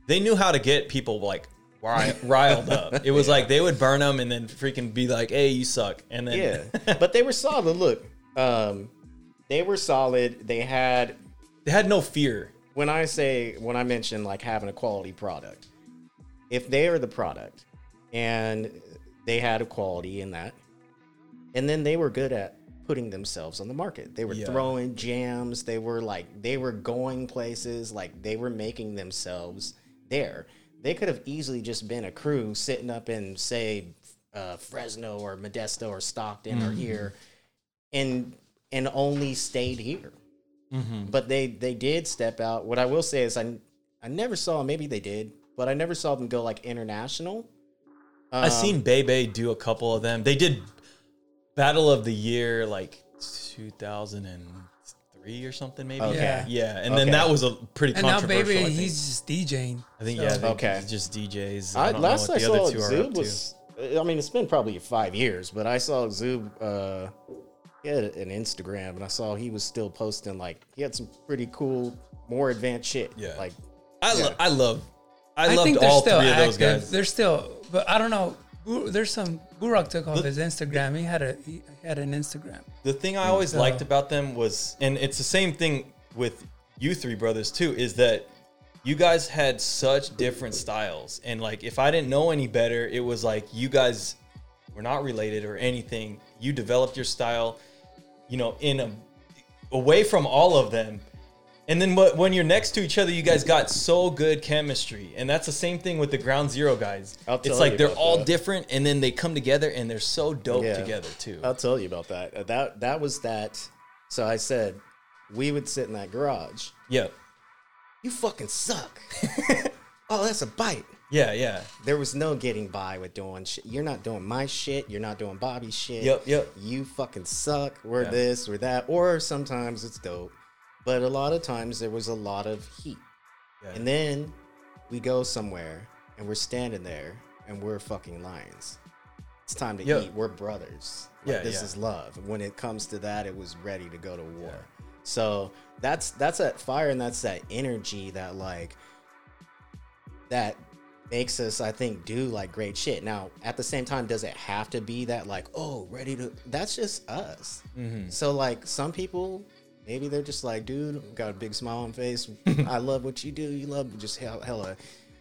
they knew how to get people like riled up. It was like they would burn them and then freaking be like, "Hey, you suck," and then Yeah, but they were solid. Look, um, they were solid. They had they had no fear. when I say when I mention like having a quality product, if they are the product and they had a quality in that, and then they were good at putting themselves on the market. They were Yeah. throwing jams. They were like they were going places. Like they were making themselves there. They could have easily just been a crew sitting up in say uh, Fresno or Modesto or Stockton or here, and and only stayed here but they they did step out. What I will say is I I never saw maybe they did, but I never saw them go like international. I Um, seen Bebe do a couple of them. They did Battle of the Year like 2003 or something, maybe. Okay. Yeah. Yeah, and then that was a pretty And now, controversial. baby, I think. he's just DJing. I think so- yeah, they Okay. just DJs. I, I don't know last what I the saw other two are up Zoob to. was I mean it's been probably five years, but I saw Zoob uh he had an Instagram and I saw he was still posting like he had some pretty cool, more advanced shit. Yeah. Like I, lo- Yeah. I love. I, I, loved all still three of active. those guys. They're still, but I don't know. There's some Burak took off his Instagram. He had a he had an Instagram. The thing I always So- liked about them was, and it's the same thing with you three brothers too, is that you guys had such different styles. And like, if I didn't know any better, it was like you guys were not related or anything. You developed your style, you know, in a away from all of them. And then wh- when you're next to each other, you guys got so good chemistry. And that's the same thing with the Ground Zero guys. I'll it's like they're all that. different, and then they come together and they're so dope Yeah. together too. I'll tell you about that. Uh, That that was that so I said we would sit in that garage. Yep. You fucking suck. oh, that's a bite. yeah, yeah. There was no getting by with doing shit. You're not doing my shit. You're not doing Bobby's shit. Yep, yep. You fucking suck. We're Yeah. this, we're that. Or sometimes it's dope. But a lot of times there was a lot of heat. Yeah. And then we go somewhere and we're standing there and we're fucking lions. It's time to Yeah. eat. We're brothers. Like, Yeah, this yeah. is love. When it comes to that, it was ready to go to war. So that's that's that fire and that's that energy that like that makes us I think do like great shit. Now, at the same time, does it have to be that like, oh, ready to that's just us. Mm-hmm. So like some people maybe they're just like, dude, got a big smile on face. I love what you do. You love just hell, hella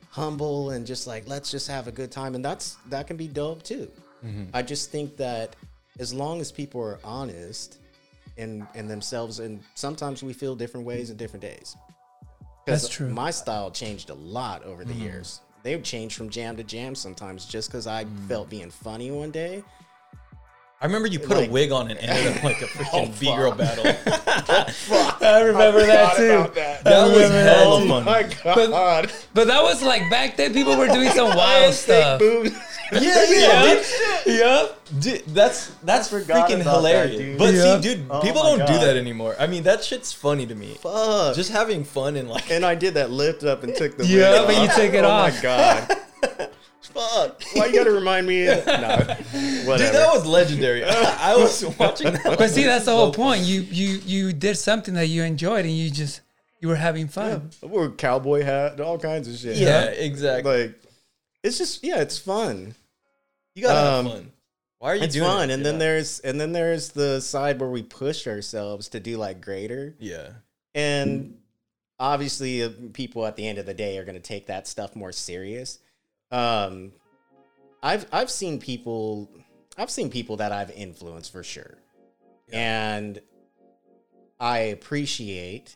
humble and just like let's just have a good time and that's that can be dope too. Mm-hmm. I just think that as long as people are honest and and themselves and sometimes we feel different ways in different days. That's true. My style changed a lot over Mm-hmm. the years. They've changed from jam to jam sometimes just because I Mm. felt being funny one day. I remember you put Like- a wig on and ended up like a oh, freaking Oh, B girl fuck. battle. I remember that too. That, That was remember that hella too. fun. Oh, my God. But that was like back then. People were doing some wild stuff. Boobs. Yeah, yeah, dude. Yep. Dude, that's that's forgot freaking about that, hilarious. dude. But Yeah. see, dude, Oh people don't do that anymore. I mean, that shit's funny to me. Fuck. Just having fun and like, and I did that lift up and took the Yeah, wig but you off. took it oh off. my god. Fuck. Why you gotta remind me? Of, no. Whatever. dude, that was legendary. I, I was watching that. But see, that's the whole point. You you you did something that you enjoyed, and you just you were having fun. I wore a cowboy hat, all kinds of shit. Yeah, exactly. Like, it's just yeah, it's fun. you gotta um, have fun. Why are you It's doing fun, it? and then there's and then there's the side where we push ourselves to do like greater, yeah, and obviously uh, people at the end of the day are going to take that stuff more serious. Um, I've I've seen people, I've seen people that I've influenced for sure, and I appreciate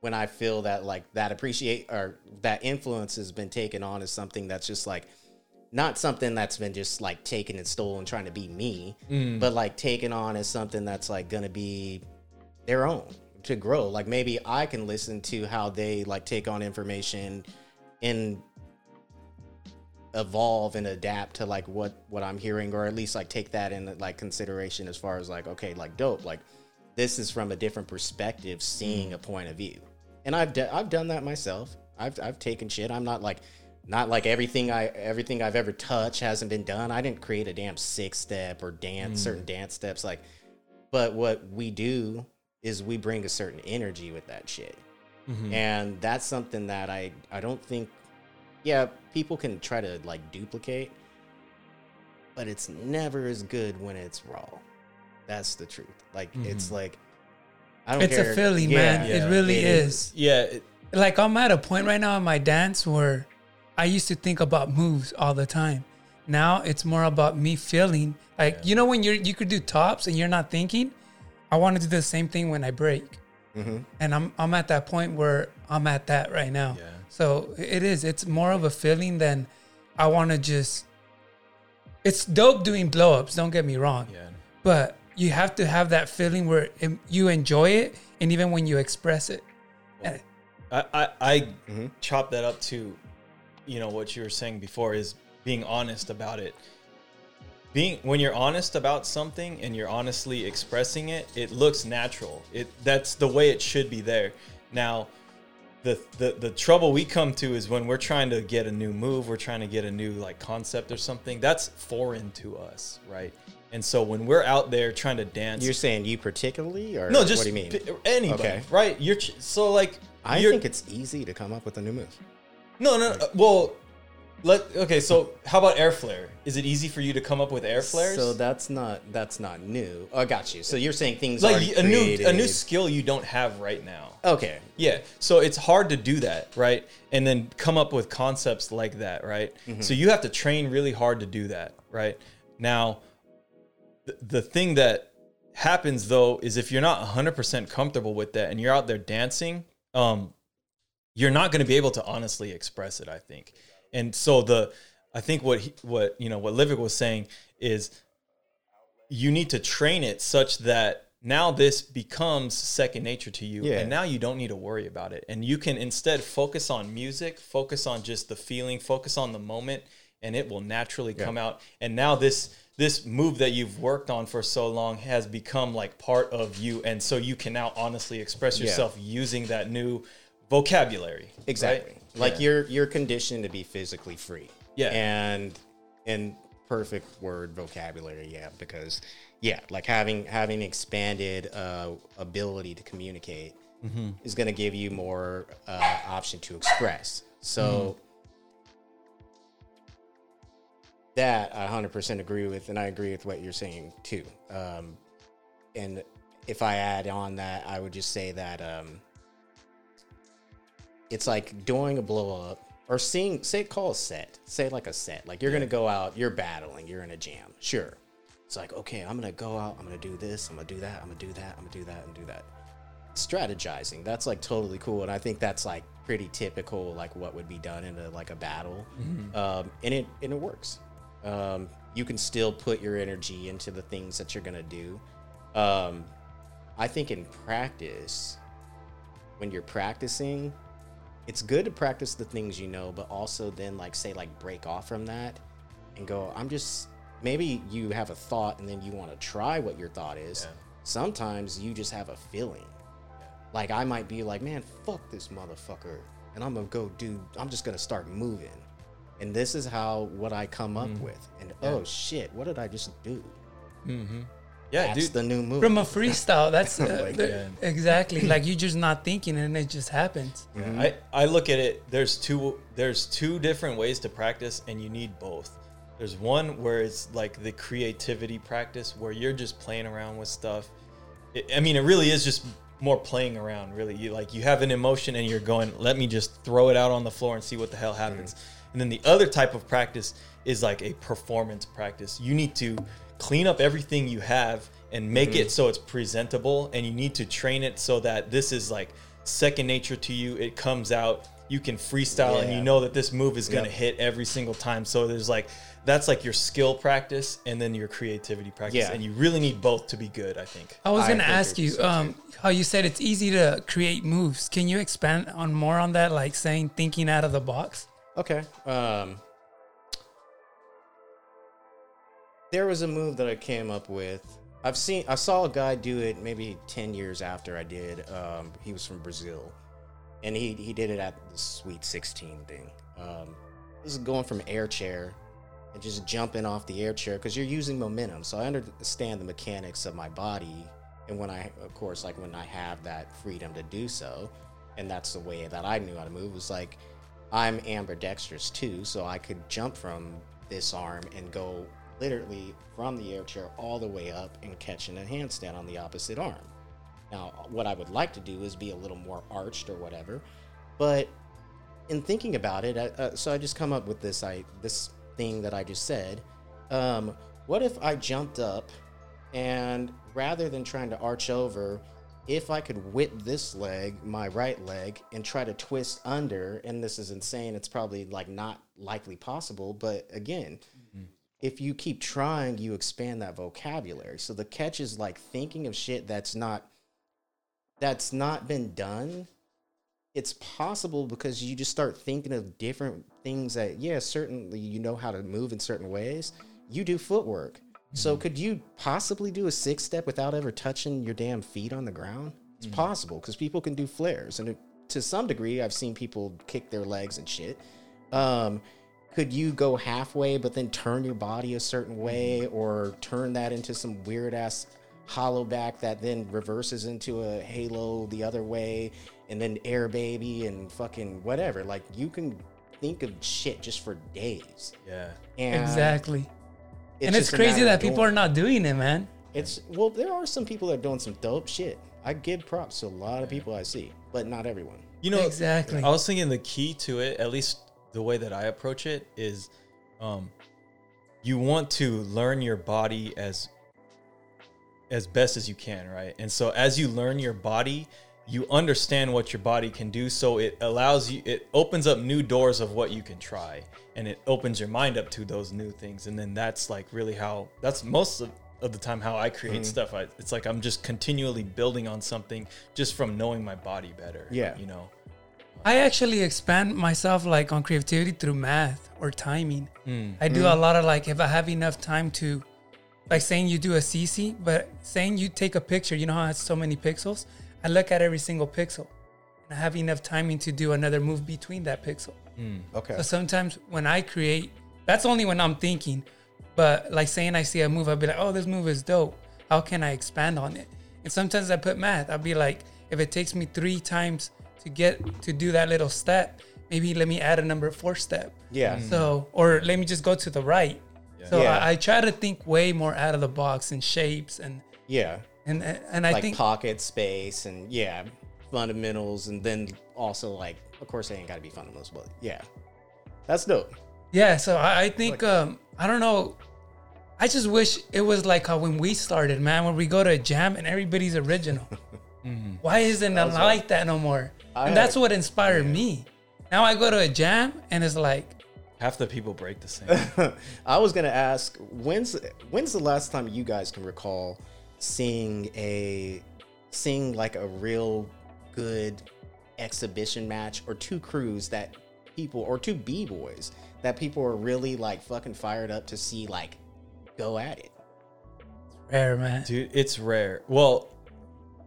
when I feel that like that appreciate or that influence has been taken on as something that's just like not something that's been just like taken and stolen trying to be me, Mm. but like taken on as something that's like gonna be their own to grow. Like maybe I can listen to how they like take on information and evolve and adapt to like what what I'm hearing or at least like take that in like consideration as far as like okay like dope like this is from a different perspective, seeing a point of view. And I've d- I've done that myself. I've I've taken shit. I'm not like not like everything I everything I've ever touched hasn't been done. I didn't create a damn six step or dance mm. certain dance steps like but what we do is we bring a certain energy with that shit. Mm-hmm. And that's something that I I don't think yeah, people can try to like duplicate, but it's never as good when it's raw. That's the truth. Like it's mm-hmm. like I don't care. It's care. a feeling, Yeah, man. yeah, it really it is. Yeah, it, Like I'm at a point right now in my dance where I used to think about moves all the time. Now it's more about me feeling like you know when you're you could do tops and you're not thinking. I want to do the same thing when I break, mm-hmm. and I'm I'm at that point where I'm at that right now. Yeah. So it is. It's more of a feeling than I want to just. It's dope doing blow ups. Don't get me wrong, yeah. but you have to have that feeling where it, you enjoy it, and even when you express it. And- I, I, I Mm-hmm. chop that up to, you know, what you were saying before is being honest about it. Being when you're honest about something and you're honestly expressing it, it looks natural. It that's the way it should be there. Now, the the the trouble we come to is when we're trying to get a new move, we're trying to get a new like concept or something. That's foreign to us, right? And so when we're out there trying to dance, You're saying you particularly, or no, just what do you mean? anybody, Okay. right? You're ch- so like I you're, think it's easy to come up with a new move. no, no. no, uh, Well, let okay. So how about air flare? Is it easy for you to come up with air flares? So that's not that's not new. Oh, I got you. So you're saying things like a new a new skill you don't have right now. Okay. Yeah. So it's hard to do that, right? And then come up with concepts like that, right? Mm-hmm. So you have to train really hard to do that, right? Now, the, the thing that happens though is if you're not 100% comfortable with that and you're out there dancing, um, you're not going to be able to honestly express it, I think. And so the, I think what he, what you know what Livick was saying is you need to train it such that now this becomes second nature to you Yeah. and now you don't need to worry about it and you can instead focus on music focus on just the feeling focus on the moment and it will naturally come out and now this this move that you've worked on for so long has become like part of you and so you can now honestly express Yeah. yourself using that new vocabulary right? Exactly. Like Yeah. you're you're conditioned to be physically free. Yeah. And in perfect word vocabulary, yeah, because yeah, like having having expanded uh, ability to communicate Mm-hmm. is going to give you more uh, option to express. So that I 100% agree with, and I agree with what you're saying too. Um, and if I add on that, I would just say that um, it's like doing a blow up or seeing, say, call a set, say like a set. Like you're gonna go out, you're battling, you're in a jam. Sure. It's like, okay, I'm gonna go out, I'm gonna do this, I'm gonna do that, I'm gonna do that, I'm gonna do that, and do that. Strategizing, that's like totally cool, and I think that's like pretty typical, like what would be done in a like a battle, um, and it and it works. Um, you can still put your energy into the things that you're gonna do. Um, I think in practice, when you're practicing, it's good to practice the things you know, but also then like say like break off from that and go, I'm just maybe you have a thought and then you want to try what your thought is. Sometimes you just have a feeling. Like I might be like, man, fuck this motherfucker. And I'm gonna go do I'm just gonna start moving. And this is how what I come up with. And oh shit, what did I just do? yeah That's dude the new move. From a freestyle, that's uh, Like, the- yeah. exactly like you're just not thinking and it just happens. I, I look at it there's two there's two different ways to practice and you need both there's one where it's like the creativity practice where you're just playing around with stuff. It, i mean it really is just more playing around really. You like you have an emotion and you're going let me just throw it out on the floor and see what the hell happens. Mm. And then the other type of practice is like a performance practice. You need to clean up everything you have and make mm-hmm. it so it's presentable and you need to train it so that this is like second nature to you. It comes out. You can freestyle and you know that this move is going to Yep. hit every single time. So there's like that's like your skill practice and then your creativity practice Yeah. and you really need both to be good i think I was gonna ask you um, how you said it's easy to create moves. Can you expand on more on that, like saying thinking out of the box? Okay. Um, there was a move that I came up with, I've seen. I saw a guy do it maybe ten years after I did. Um, he was from Brazil, and he he did it at the Sweet Sixteen thing. Um, this is going from air chair and just jumping off the air chair because you're using momentum. So I understand the mechanics of my body, and when I, of course, like when I have that freedom to do so, and that's the way that I knew how to move. Was like I'm ambidextrous too, so I could jump from this arm and go literally from the air chair all the way up and catching a handstand on the opposite arm. Now, what I would like to do is be a little more arched or whatever, but in thinking about it, uh, so I just come up with this I this thing that I just said. Um, what if I jumped up and rather than trying to arch over, if I could whip this leg, my right leg, and try to twist under, and this is insane, it's probably like not likely possible, but again, if you keep trying, you expand that vocabulary. So the catch is like thinking of shit that's not that's not been done. It's possible because you just start thinking of different things that yeah, certainly you know how to move in certain ways. You do footwork. So mm-hmm. could you possibly do a six step without ever touching your damn feet on the ground? It's mm-hmm. possible because people can do flares, and it, to some degree, I've seen people kick their legs and shit. Um, could you go halfway but then turn your body a certain mm-hmm. way or turn that into some weird ass hollow back that then reverses into a halo the other way and then air baby and fucking whatever like you can think of shit just for days Yeah. and exactly. and it's crazy that people doing- are not doing it, man. it's well there are some people that are doing some dope shit i give props to a lot of people i see but not everyone You know, Exactly. I was thinking the key to it, at least the way that I approach it, is um, you want to learn your body as as best as you can, right? And so as you learn your body, you understand what your body can do. So it allows you, it opens up new doors of what you can try, and it opens your mind up to those new things. And then that's like really how that's most of, of the time how I create stuff. I, it's like I'm just continually building on something just from knowing my body better. Yeah. you know. I actually expand myself like on creativity through math or timing. Hmm. I do a lot of like if I have enough time to, like saying you do a CC, but saying you take a picture, you know how it has so many pixels. I look at every single pixel, and I have enough timing to do another move between that pixel. Hmm, okay So sometimes when I create, that's only when I'm thinking. But like saying I see a move, I'll be like, oh, this move is dope. How can I expand on it? And sometimes I put math. I'll be like, if it takes me three times to get to do that little step, maybe let me add a number four step. yeah hmm. So, or let me just go to the right. So Yeah. I, I try to think way more out of the box and shapes and yeah and and I like think pocket space and yeah fundamentals and then also like of course they ain't got to be fundamentals but yeah that's dope Yeah, so I, I think um I don't know. I just wish it was like how when we started, man, when we go to a jam and everybody's original. Why isn't it like that no more? I and that's had- what inspired me. Now I go to a jam and it's like, Half the people break the same. i was gonna ask when's when's the last time you guys can recall seeing a seeing like a real good exhibition match or two crews that people or two b-boys that people are really like fucking fired up to see like go at it rare, man. Dude, it's rare. Well,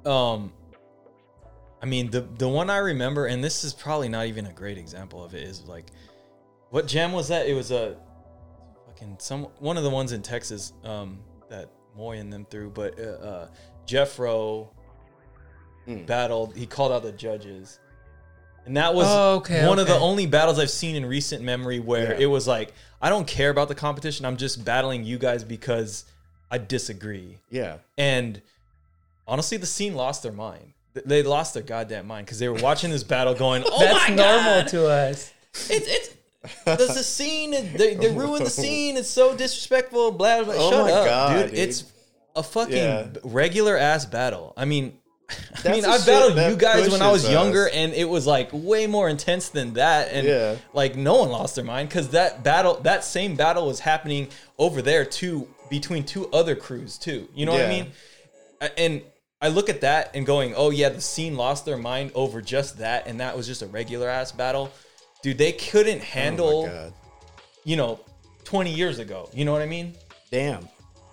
um I mean the the one I remember and this is probably not even a great example of it is like what jam was that? It was a fucking some one of the ones in Texas um that Moy and them through, but uh, uh Jeffro battled, he called out the judges. And that was Oh, okay, one of the only battles I've seen in recent memory where Yeah. it was like, I don't care about the competition. I'm just battling you guys because I disagree. yeah And honestly, the scene lost their mind. They lost their goddamn mind because they were watching this battle going, oh That's my normal God, to us. It's, it's, there's the scene. They, they ruined the scene. It's so disrespectful. Blah, blah. Oh Shut up, God, dude. dude. It's a fucking Yeah. regular ass battle. I mean, I mean, I battled you guys when I was pushes younger, and it was like way more intense than that. And Yeah. like no one lost their mind because that battle, that same battle, was happening over there too, between two other crews too. You know what I mean? And I look at that and going, oh yeah, the scene lost their mind over just that, and that was just a regular ass battle. Dude, they couldn't handle, oh god you know, 20 years ago. You know what I mean? Damn.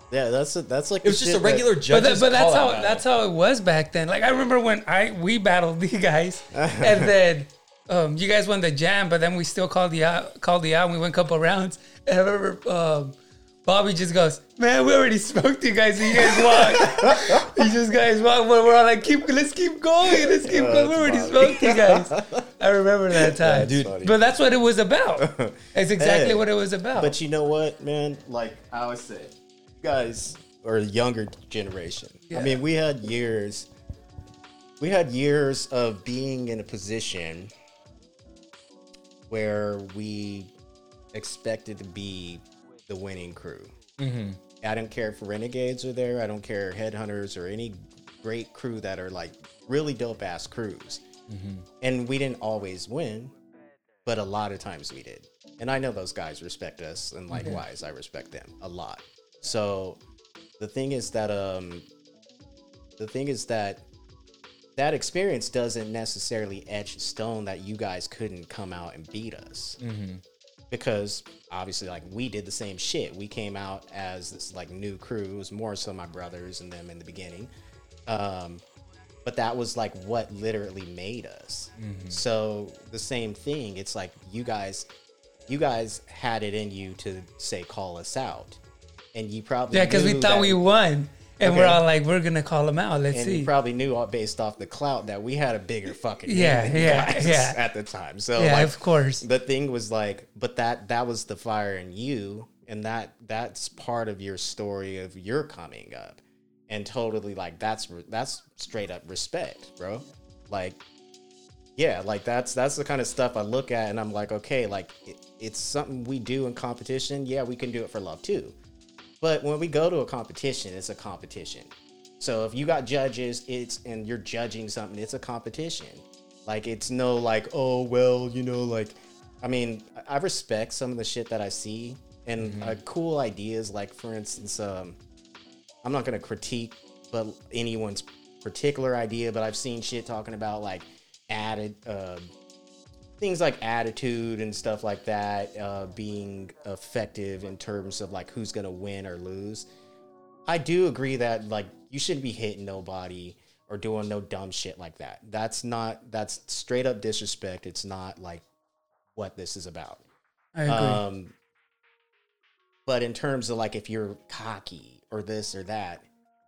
Yeah, that's a, that's like It was just a shit that- regular But, that, but that's how call-out that's how it was back then. Like I remember when I we battled the guys, and then um, you guys won the jam, but then we still called the out, called the out. And we went a couple rounds, and I remember um, Bobby just goes, "Man, we already smoked you guys. So you guys won. You just guys won." But we're all like, "Keep, let's keep going. Let's keep going. We're already you guys." I remember that time, dude. But that's what it was about. It's exactly Hey, what it was about. But you know what, man? Like I always say, you guys are the younger generation. Yeah. I mean, we had years. We had years of being in a position where we expected to be the winning crew. Mm-hmm. I don't care if Renegades are there. I don't care Headhunters or any great crew that are like really dope ass crews. Mm-hmm. And we didn't always win, but a lot of times we did. And I know those guys respect us, and mm-hmm. likewise, I respect them a lot. So the thing is that um, the thing is that that experience doesn't necessarily etch stone that you guys couldn't come out and beat us mm-hmm. Because obviously like we did the same shit. We came out as this like new crew. It was more so my brothers and them in the beginning. Um but that was like what literally made us. So the same thing it's like you guys you guys had it in you to say call us out. And you probably yeah, because we thought we won, and we're all like, "We're gonna call him out. Let's and see." you probably knew all based off the clout that we had a bigger fucking Yeah, than yeah, guys yeah. at the time. So yeah, like, of course. the thing was like, but that that was the fire in you, and that that's part of your story of your coming up, and totally like that's that's straight up respect, bro. Like, yeah, like that's that's the kind of stuff I look at, and I'm like, okay, like it, it's something we do in competition. Yeah, we can do it for love too. But when we go to a competition, it's a competition. So if you got judges, it's and you're judging something, it's a competition. Like it's no like, oh well, you know, like I mean, I respect some of the shit that I see and uh, cool ideas. Like for instance, um, I'm not gonna critique, but anyone's particular idea. But I've seen shit talking about like added uh, things like attitude and stuff like that uh, being effective in terms of like who's gonna win or lose. I do agree that like you shouldn't be hitting nobody or doing no dumb shit like that. That's not that's straight up disrespect. It's not like what this is about. I agree. Um, but in terms of like if you're cocky or this or that,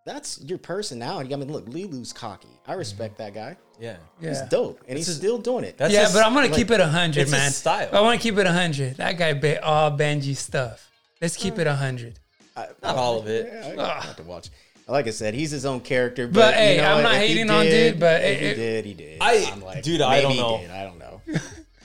that's your personality. I mean, look, Lilou's cocky. I respect that guy. Yeah. He's dope, and he's his- still doing it. That's yeah, his- but I'm gonna like, keep it hundred, it's his man. style. I want to keep it hundred. That guy bit all Benji stuff. Let's keep it hundred. I- Not all of it. Yeah, I have to watch. Like I said, he's his own character. But, But, hey, you know I'm not If he hating on dude, but if it- he did, he did. I- I'm like, dude, I don't he know. did. I don't know.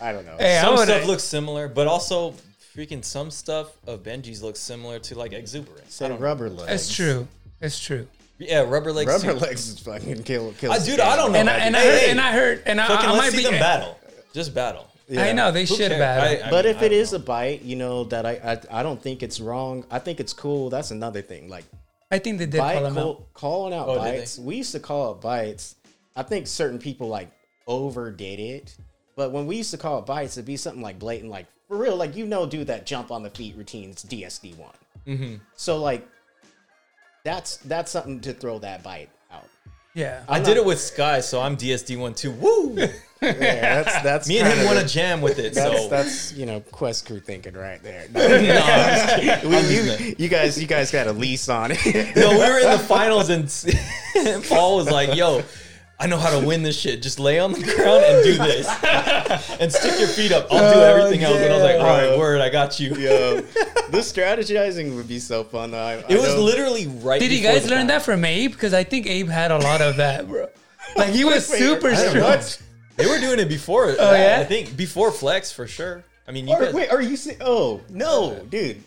I don't know. Hey, I Some would- stuff looks similar, but also freaking some stuff of Benji's looks similar to like exuberance. I Say rubber legs. That's true. It's true. Yeah, rubber legs. Rubber too. legs is fucking kill. kill I, dude, I don't know. And I, and I Hey, heard, and I heard, and I, fucking I let's might see be. them battle. Just battle. I know they Who should cares? battle. I- I But mean, if I it know. a bite, you know that I, I I don't think it's wrong. I think it's cool. That's another thing. Like I think they did bite call him out. calling out Oh, bites. We used to call it bites. I think certain people like overdid it. But when we used to call it bites, it'd be something like blatant, like for real, like you know, do that jump on the feet routines DSD one. Mm-hmm. So like that's that's something to throw that bite out. Yeah. I did it with Sky, so I'm DSD one too. Woo! Yeah, that's that's Me and him kinda want the- to jam with it. That's so that's you know quest crew thinking right there. no, I'm just kidding. We- I'm you, you guys you guys got a lease on it. No, we were in the finals and Paul was like, "Yo, I know how to win this shit. Just lay on the ground and do this, and stick your feet up. I'll do oh, everything else." And I was like, "All right, yeah. word, I got you." Yo, the strategizing would be so fun. Though. I, It was literally right. Did you guys the learn battle. that from Abe? Because I think Abe had a lot of that, bro. Like he was super strong. They were doing it before. Oh, yeah? I think before Flex for sure. I mean, you Or, guys. wait, are you saying? Oh no, dude.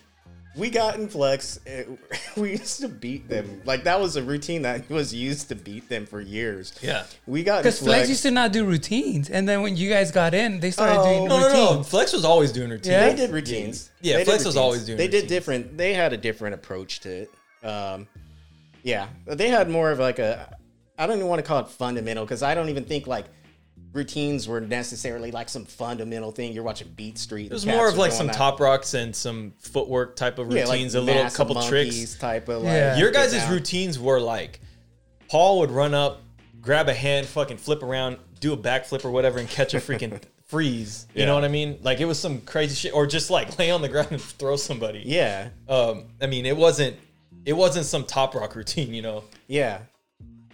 We got in flex. uh, We used to beat them. Like that was a routine that was used to beat them for years. Yeah. We got Because flex. Flex used to not do routines, and then when you guys got in, they started Oh. doing No, no, routines. no. Flex was always doing routines. Yeah? They did routines. Yeah, They did Flex was always doing They did different. They had a different approach to it. Um, yeah, they had more of like a. I don't even want to call it fundamental because I don't even think like routines were necessarily like some fundamental thing. You're watching Beat Street. It was more of like some top rocks and some footwork type of routines, a little couple tricks type of like. Yeah. Your get guys' routines were like Paul would run up, grab a hand, fucking flip around, do a backflip or whatever, and catch a freaking freeze. You Yeah. know what I mean? Like it was some crazy shit, or just like lay on the ground and throw somebody. Yeah, Um, I mean, it wasn't it wasn't some top rock routine, you know. yeah,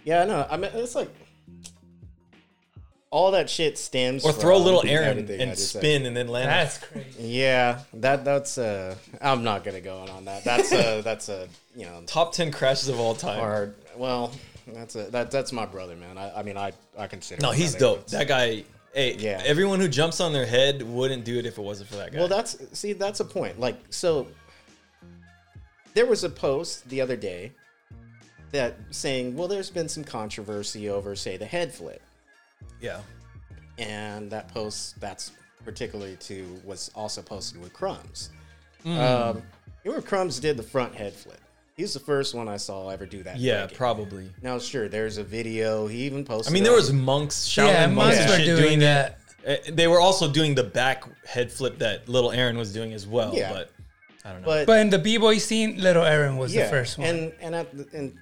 yeah. No, I mean it's like all that shit stems. Or throw a little Aaron everything and just said. spin and then land. That's crazy. Yeah, that that's uh I'm not gonna go on on that. That's uh, a that's a you know Top ten crashes of all time. hard. Well, that's a that that's my brother, man. I, I mean I I consider. no, he's brother. dope. That guy. Hey, Yeah. everyone who jumps on their head wouldn't do it if it wasn't for that guy. Well, that's see that's a point. Like so, there was a post the other day that saying, well, there's been some controversy over say the head flip, yeah. and that post that's particularly to was also posted with Crumbs. Hmm. Um, you remember Crumbs did the front head flip. He's the first one I saw ever do that. Yeah, breaking. probably. Now, sure, there's a video. He even posted. I mean, there was monks, shouting. Yeah, monks, monks and were shit doing that. Uh, They were also doing the back head flip that little Aaron was doing as well. Yeah. But I don't know. but But in the b boy scene, Little Aaron was the first one. And and at the, and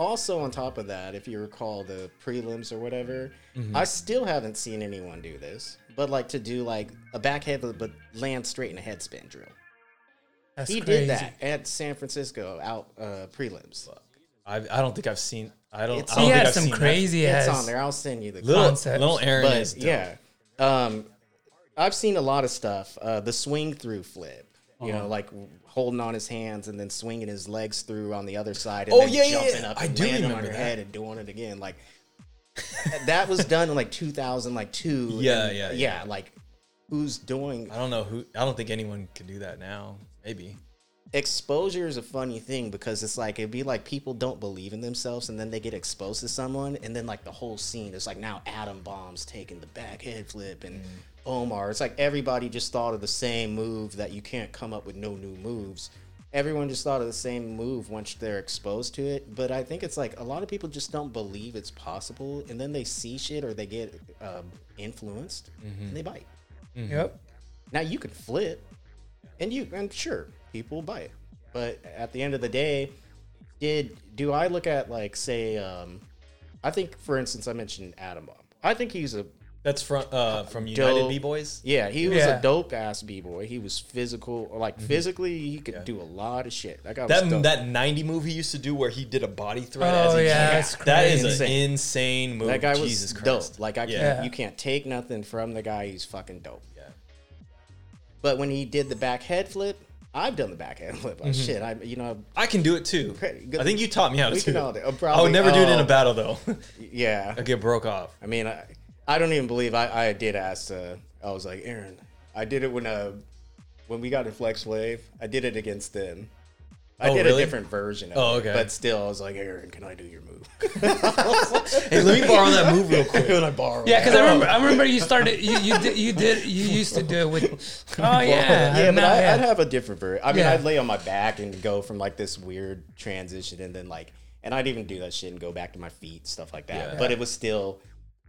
also on top of that, if you recall the prelims or whatever, Mm-hmm. I still haven't seen anyone do this. But like to do like a back head but land straight in a head spin drill. That's he crazy. did that at San Francisco out uh, prelims. I, I don't think I've seen. I don't. It's- I don't He think had I've some seen that. crazy It's on there. I'll send you the Little, concepts. little Aaron but is dope. yeah, um, I've seen a lot of stuff. Uh, the swing through flip, you Uh-huh. know, like holding on his hands and then swinging his legs through on the other side. And Oh, then yeah, yeah, jumping yeah. up I and do landing on remember your that. head and doing it again. Like that was done in like 2000, like two. Yeah, and, yeah, yeah. Like who's doing I don't know who. I don't think anyone could do that now. Maybe. exposure is a funny thing because it's like it'd be like people don't believe in themselves and then they get exposed to someone and then like the whole scene is like now Adam Bomb's taking the back head flip and Omar. It's like everybody just thought of the same move that you can't come up with no new moves. Everyone just thought of the same move once they're exposed to it. But I think it's like a lot of people just don't believe it's possible and then they see shit or they get um, influenced and they bite. Yep. Now you can flip, and you and sure people will buy it, but at the end of the day, did do I look at like say, um, I think for instance I mentioned Adam Bomb. I think he's a That's from uh, from United Dope. B Boys. yeah he was Yeah. a dope ass b boy. He was physical, or like physically he could do a lot of shit. That guy was Mm-hmm. That dope. that ninety move he used to do where he did a body thread. Oh, as he yeah, jumped. that's that is crazy. an insane move. that guy was Jesus Christ. dope. Like I can't, you can't take nothing from the guy. He's fucking dope. Yeah. But when he did the back head flip, I've done the back head flip. Mm-hmm. Oh, Shit, I you know I can do it too. Good. I think you taught me how to We do can all it. do- uh, I would probably- never do it in a oh. battle though. yeah. I get broke off. I mean, I, I don't even believe I, I did ask. Uh, I was like, Aaron, I did it when uh when we got in Flex Wave. I did it against them. I Oh, did really? a different version of Oh, it. okay. But still, I was like, Aaron, can I do your move? Hey, let me borrow that move real quick. can I borrow? Yeah, because I remember, I remember you started, you, you did, you did, you used to do it with. Oh yeah, yeah, but I, yeah. I'd have a different version. I mean, Yeah. I'd lay on my back and go from like this weird transition, and then like, and I'd even do that shit and go back to my feet, stuff like that. Yeah. But it was still,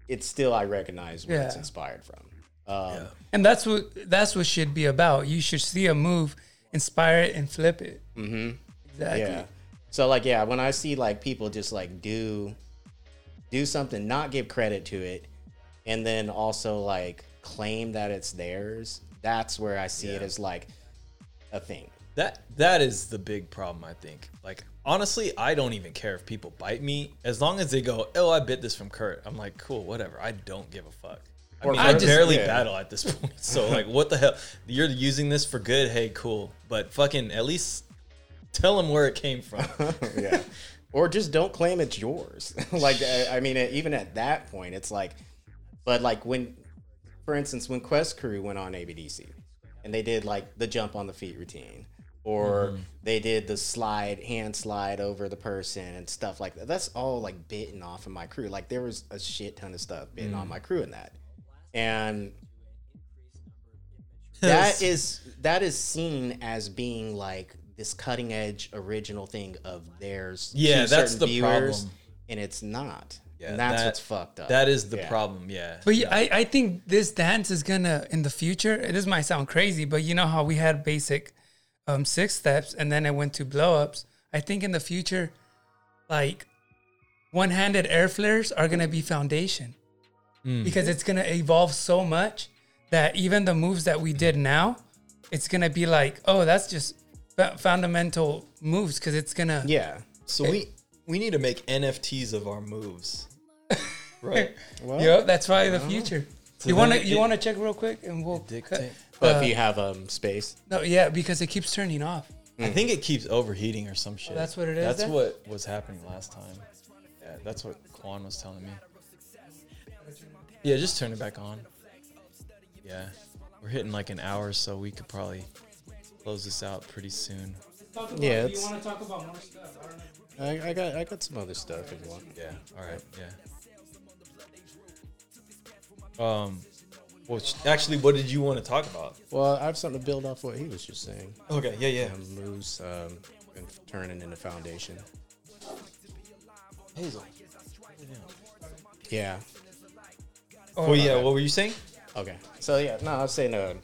it's still I recognize where it's inspired from. Um, and that's what that's what should be about. You should see a move, inspire it, and flip it. Mm-hmm. Exactly. Yeah. So like yeah, when I see like people just like do do something, not give credit to it, and then also like claim that it's theirs, that's where I see it as like a thing. That that is the big problem, I think. Like honestly, I don't even care if people bite me as long as they go, "Oh, I bit this from Kurt." I'm like, "Cool, whatever. I don't give a fuck." I mean, I just- barely yeah. battle at this point, so like, what the hell? You're using this for good? Hey, cool, but fucking at least tell them where it came from. yeah. Or just don't claim it's yours. like I I mean, uh, even at that point, it's like, but like when, for instance, when Quest Crew went on ABDC, and they did like the jump on the feet routine, or mm-hmm. they did the slide hand slide over the person and stuff like that. That's all like bitten off of my crew. Like there was a shit ton of stuff bitten on mm. my crew in that, and that is that is seen as being like this cutting edge original thing of theirs. Yeah, to that's certain the problem. and it's not. Yeah, and that's that- what's fucked up. That is the Yeah. problem. Yeah. But yeah, I, I think this dance is gonna in the future. This might sound crazy, but you know how we had basic um, six steps and then it went to blow ups. I think in the future, like one handed air flares are gonna be foundation because it's gonna evolve so much that even the moves that we did now, it's gonna be like, oh, that's just fu- fundamental moves because it's gonna yeah. So we we need to make NFTs of our moves. Right. Well, Yep, that's probably the future. So you wanna then you wanna check real quick and we'll Dictate. But uh, if you have um space, no yeah because it keeps turning off. I think it keeps overheating or some shit. Oh, that's what it is That's then? what was happening last time. Yeah, that's what Quan was telling me. Yeah, just turn it back on. Yeah, we're hitting like an hour, so we could probably close this out pretty soon. Talk about- Yeah, do you it's- to talk about more stuff? I don't know. I, I got I got some other stuff if you want. Yeah. All right. Yeah. Um. Well, actually, what did you want to talk about? Well, I have something to build off what he was just saying. Okay. Yeah. Yeah. Um, moves um, and turning into foundation. Hazel. Yeah. Well, yeah. What were you saying? Okay. So yeah, no, I was saying, uh,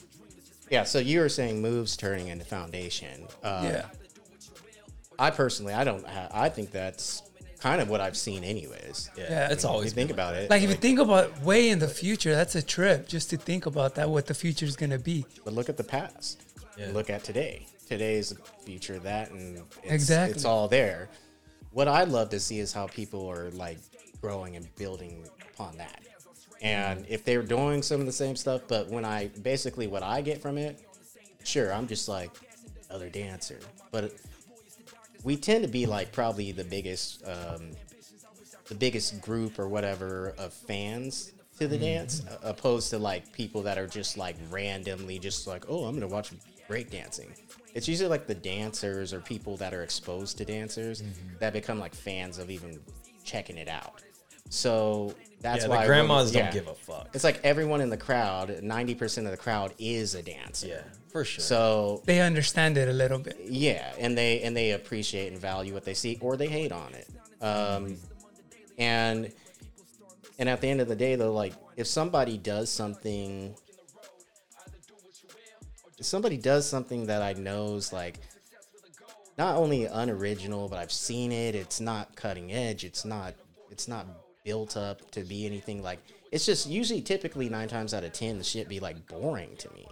yeah. So you were saying moves turning into foundation. Uh, Yeah. I personally, I don't. Ha- I think that's kind of what I've seen, anyways. Yeah. Yeah. It's If always you think about it. Like if you think about way in the future, that's a trip just to think about that what the future is gonna be. But look at the past. Yeah. Look at today. Today's future, that, and it's, Exactly. it's all there. What I'd love to see is how people are like growing and building upon that. And if they're doing some of the same stuff, but when I basically what I get from it, sure, I'm just like other dancer. But we tend to be like probably the biggest um, the biggest group or whatever of fans to the dance, uh, opposed to like people that are just like randomly just like, oh, I'm gonna watch breakdancing. It's usually like the dancers or people that are exposed to dancers that become like fans of even checking it out. So that's yeah. why grandmas really- don't yeah. give a fuck. It's like everyone in the crowd, ninety percent of the crowd is a dancer. Yeah. For sure. So They understand it a little bit. yeah, and they and they appreciate and value what they see, or they hate on it. Um, and and at the end of the day, though, like if somebody does something, if somebody does something that I knows like not only unoriginal, but I've seen it. It's not cutting edge. It's not. It's not built up to be anything like. It's just usually, typically, nine times out of ten, the shit be like boring to me.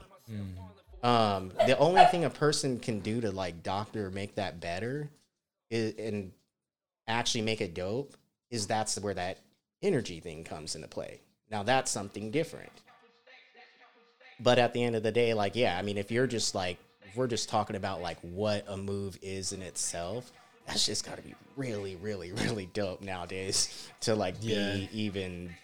Um, the only thing a person can do to like doctor make that better is and actually make it dope is that's where that energy thing comes into play. Now that's something different. But at the end of the day, like, yeah, I mean, if you're just like, we're just talking about like what a move is in itself, that's just got to be really, really, really dope nowadays to like be Yeah. even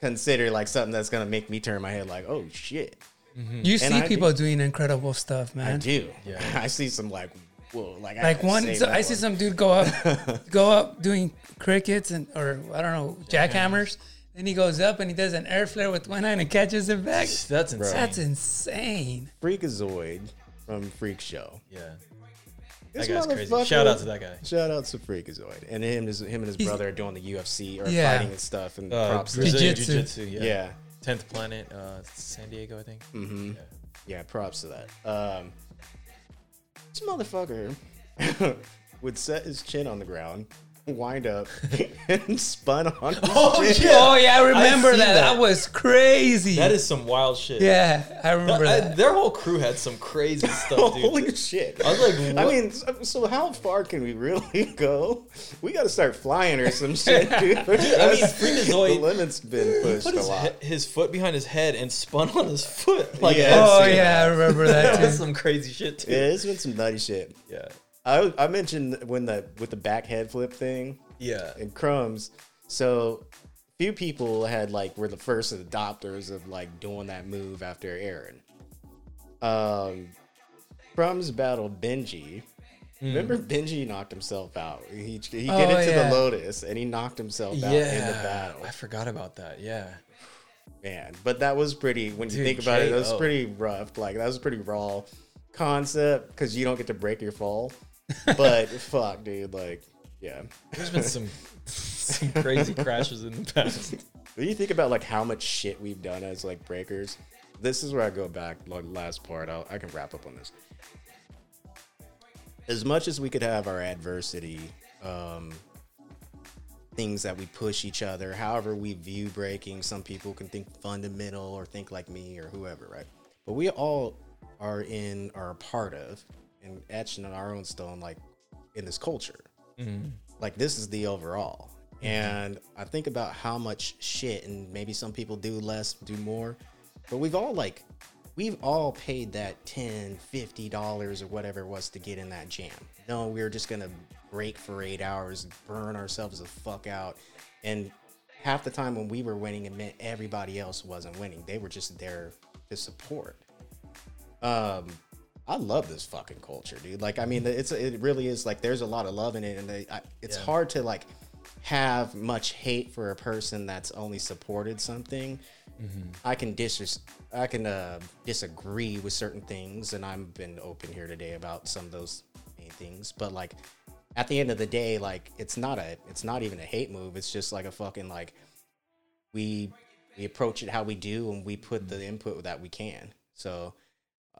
consider like something that's gonna make me turn my head like, oh shit. You see I people doing incredible stuff, man. I do. Yeah. I see some like, whoa, like Like gotta one, so that I see some dude go up, go up doing crickets and or I don't know jackhammers. Then he goes up and he does an air flare with one hand and catches it back. That's insane. That's insane. Freakazoid from Freak Show. yeah. This That guy's crazy. Shout out to that guy. Shout out to Freakazoid and him, his, him and his He's- brother are doing the UFC or Yeah. fighting and stuff. And Uh, props to Jiu-jitsu. Jiu-Jitsu. Yeah. yeah, Tenth Planet, uh, San Diego, I think. Mm-hmm. Yeah. yeah, props to that. Um, this motherfucker would set his chin on the ground, wind up, and spun on. His Oh, chin. yeah. Oh yeah, I remember seen that. that. that. was crazy. That is some wild shit. yeah, I remember I- that. their whole crew had some crazy stuff, dude. Holy shit! I was like, I mean, so, so how far can we really go? We got to start flying or some shit, dude. I mean, Freakazoid- the limit's been pushed put a his, lot. he- his foot behind his head and spun on his foot. Like, Yeah. oh see yeah, I remember that that was some crazy shit too. Yeah, it's been some nutty shit. Yeah, I I mentioned when the with the back head flip thing yeah. and crumbs. So few people had like were the first adopters of like doing that move after Aaron. Um, crumbs battled Benji. Remember Benji knocked himself out. He he Oh, get into yeah. the Lotus and he knocked himself out in the battle. I forgot about that. Yeah, Man, but that was pretty. When you think about it, that was pretty rough. Like that was pretty raw concept because you don't get to break your fall. But fuck, dude, like Yeah. There's been some some crazy crashes in the past. When you think about like how much shit we've done as like breakers, this is where I go back. Like last part, I'll, I can wrap up on this. As much as we could have our adversity, um, things that we push each other, however we view breaking, some people can think fundamental or think like me or whoever, right? But we all are in, are a part of, and etched in our own stone, like in this culture. Like this is the overall. And I think about how much shit, and maybe some people do less, do more, but we've all like, we've all paid that 10 50 dollars or whatever it was to get in that jam. No we were just gonna break for eight hours burn ourselves the fuck out. And half the time when we were winning it meant everybody else wasn't winning. They were just there to support. Um i love this fucking culture dude like i mean it's it really is like there's a lot of love in it and they, I, it's Yeah. hard to like have much hate for a person that's only supported something I can dis I can uh, disagree with certain things, and I've been open here today about some of those main things. But like at the end of the day, like it's not a it's not even a hate move. It's just like a fucking like we we approach it how we do, and we put the input that we can. So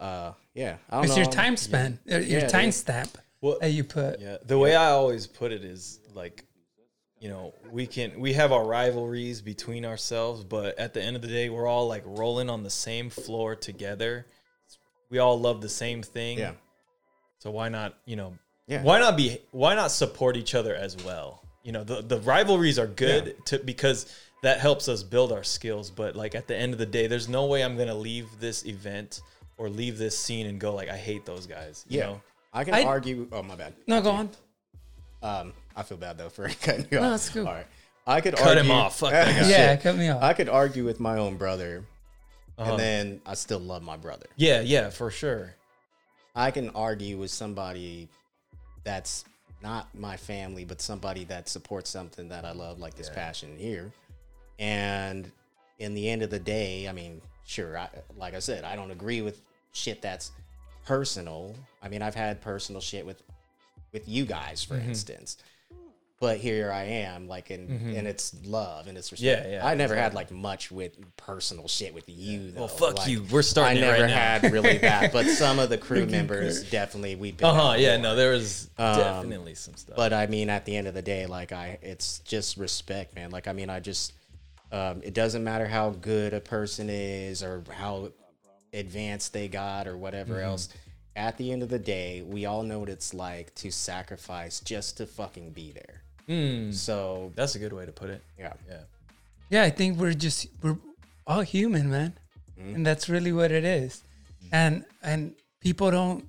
uh yeah, I don't It's know. your time span, your, your Yeah, time dude. stamp Well, that you put. Yeah, the way I always put it is like, you know, we can we have our rivalries between ourselves, but at the end of the day, we're all like rolling on the same floor together. We all love the same thing. Yeah. So why not, you know, Yeah. why not be why not support each other as well? You know, the the rivalries are good to because that helps us build our skills, but like at the end of the day, there's no way I'm going to leave this event or leave this scene and go like I hate those guys, you Yeah, know? I can I- argue. Oh my bad. No, go on. Um, I feel bad though for cutting you off. No, that's cool. All right, I could Cut him argue- off. Fuck that guy. Yeah, cut me off. I could argue with my own brother, Uh-huh. and then I still love my brother. Yeah, yeah, for sure. I can argue with somebody that's not my family, but somebody that supports something that I love, like this passion here. And in the end of the day, I mean, sure, I, like I said, I don't agree with shit that's personal. I mean, I've had personal shit with with you guys, Mm-hmm. for instance. But here I am, like, in, and it's love and it's respect. Mm-hmm. Yeah, yeah, I never had like much with personal shit with you. Though. Well, fuck Like, you. We're starting I never right had really that, but some of the crew members definitely we've been. Uh huh. Yeah. No, there was Um, definitely some stuff. But I mean, at the end of the day, like I, it's just respect, man. Like I mean, I just, um, it doesn't matter how good a person is or how advanced they got or whatever Mm-hmm. else. At the end of the day, we all know what it's like to sacrifice just to fucking be there. Mm, So that's a good way to put it. yeah, Yeah. Yeah, I think we're just we're all human, man, Mm-hmm. and that's really what it is. And and people don't.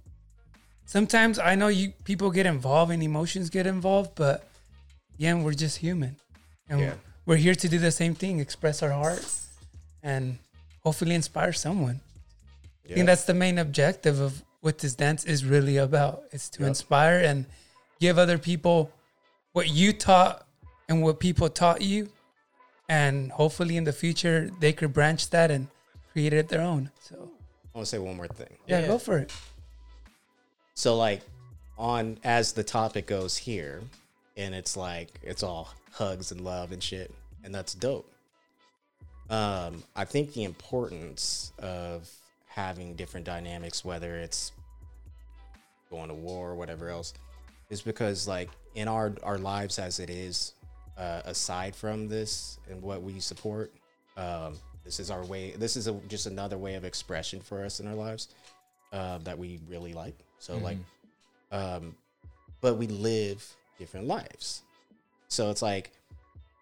Sometimes I know you people get involved and emotions get involved, but yeah, we're just human, and Yeah. we're here to do the same thing: express our heart, and hopefully inspire someone. I think that's the main objective of what this dance is really about. It's to Yep. inspire and give other people what you taught and what people taught you. And hopefully in the future they could branch that and create it their own. So I want to say one more thing. yeah, Yeah. go for it. So like on as the topic goes here, and it's like it's all hugs and love and shit, and that's dope. Um, I think the importance of having different dynamics, whether it's going to war or whatever else, is because like in our our lives as it is, uh, aside from this and what we support, um, this is our way. This is a, just another way of expression for us in our lives uh, that we really like. So like, um, but we live different lives. So it's like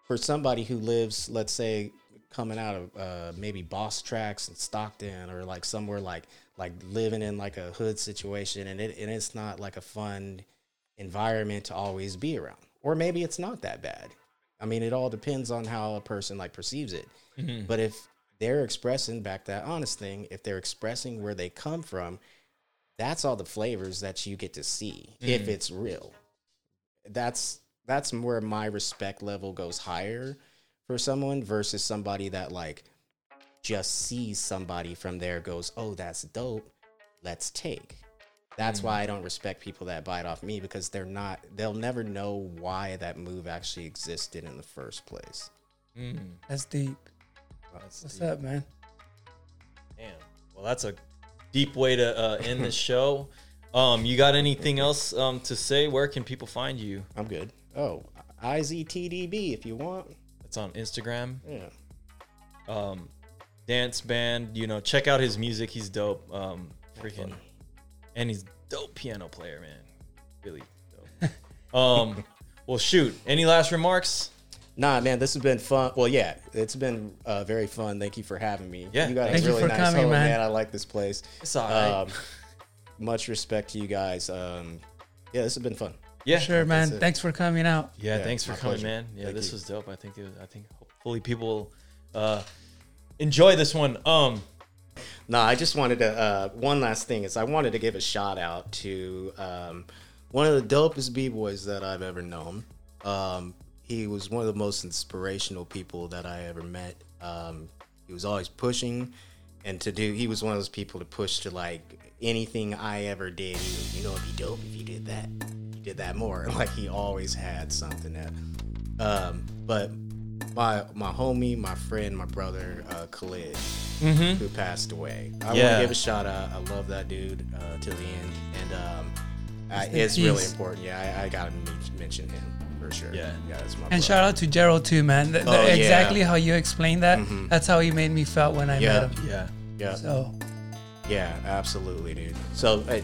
for somebody who lives, let's say, coming out of uh, maybe Boss Tracks in Stockton or like somewhere like like living in like a hood situation, and it and it's not like a fun environment to always be around, or maybe it's not that bad. I mean, it all depends on how a person like perceives it. But if they're expressing back that honest thing, if they're expressing where they come from, that's all the flavors that you get to see if it's real. That's that's where my respect level goes higher for someone versus somebody that like just sees somebody from there goes, "Oh, that's dope. Let's take." That's why I don't respect people that bite off me because they're not. They'll never know why that move actually existed in the first place. That's deep. That's What's deep. up, man? Damn. Well, that's a deep way to uh, end the show. Um, you got anything else um, to say? Where can people find you? I'm good. Oh, IZTDB if you want. It's on Instagram. Yeah. Um, dance band. You know, check out his music. He's dope. Um, freaking, and he's dope piano player, man. Really dope. um, well, shoot. Any last remarks? Nah, man, this has been fun. Well, yeah, it's been uh, very fun. Thank you for having me. Yeah, you got thank a you really for nice coming, home, man. man. I like this place. It's all right. Um, much respect to you guys. Um, yeah, this has been fun. Yeah. Sure, man. Thanks for coming out. Yeah, Yeah, thanks for coming, pleasure. man. Yeah, Thank this you. was dope. I think it was, I think hopefully people uh enjoy this one. Um No, I just wanted to. Uh, one last thing is I wanted to give a shout out to um, one of the dopest b boys that I've ever known. Um, he was one of the most inspirational people that I ever met. Um, he was always pushing, and to do. He was one of those people to push to like anything I ever did. Was, you know, it'd be dope if you did that. Did that more. Like he always had something that. Um, but my my homie, my friend, my brother, uh, Khalid, who passed away. I want to give a shout out. I love that dude uh, till the end, and um, I, it's really important. Yeah, I, I gotta men- mention him for sure. Yeah. yeah, And brother. shout out to Gerald too, man. The- the- Oh, yeah. Mm-hmm. Exactly how you explained that. That's how he made me felt when I Yeah. met him. yeah. yeah, So yeah, absolutely, dude. So uh,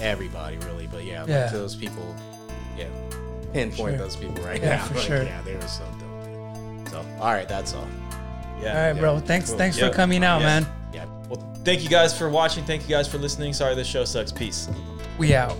everybody really, but yeah, Yeah. like those people, yeah, pinpoint Sure. those people right Yeah, now. for Like, sure. Yeah, they were so dope. So all right, that's all. Yeah. all right, bro. Thanks, Cool. thanks Yeah. for coming out, Yeah. man. Yeah. Well, thank you guys for watching. Thank you guys for listening. Sorry this show sucks. Peace. We out.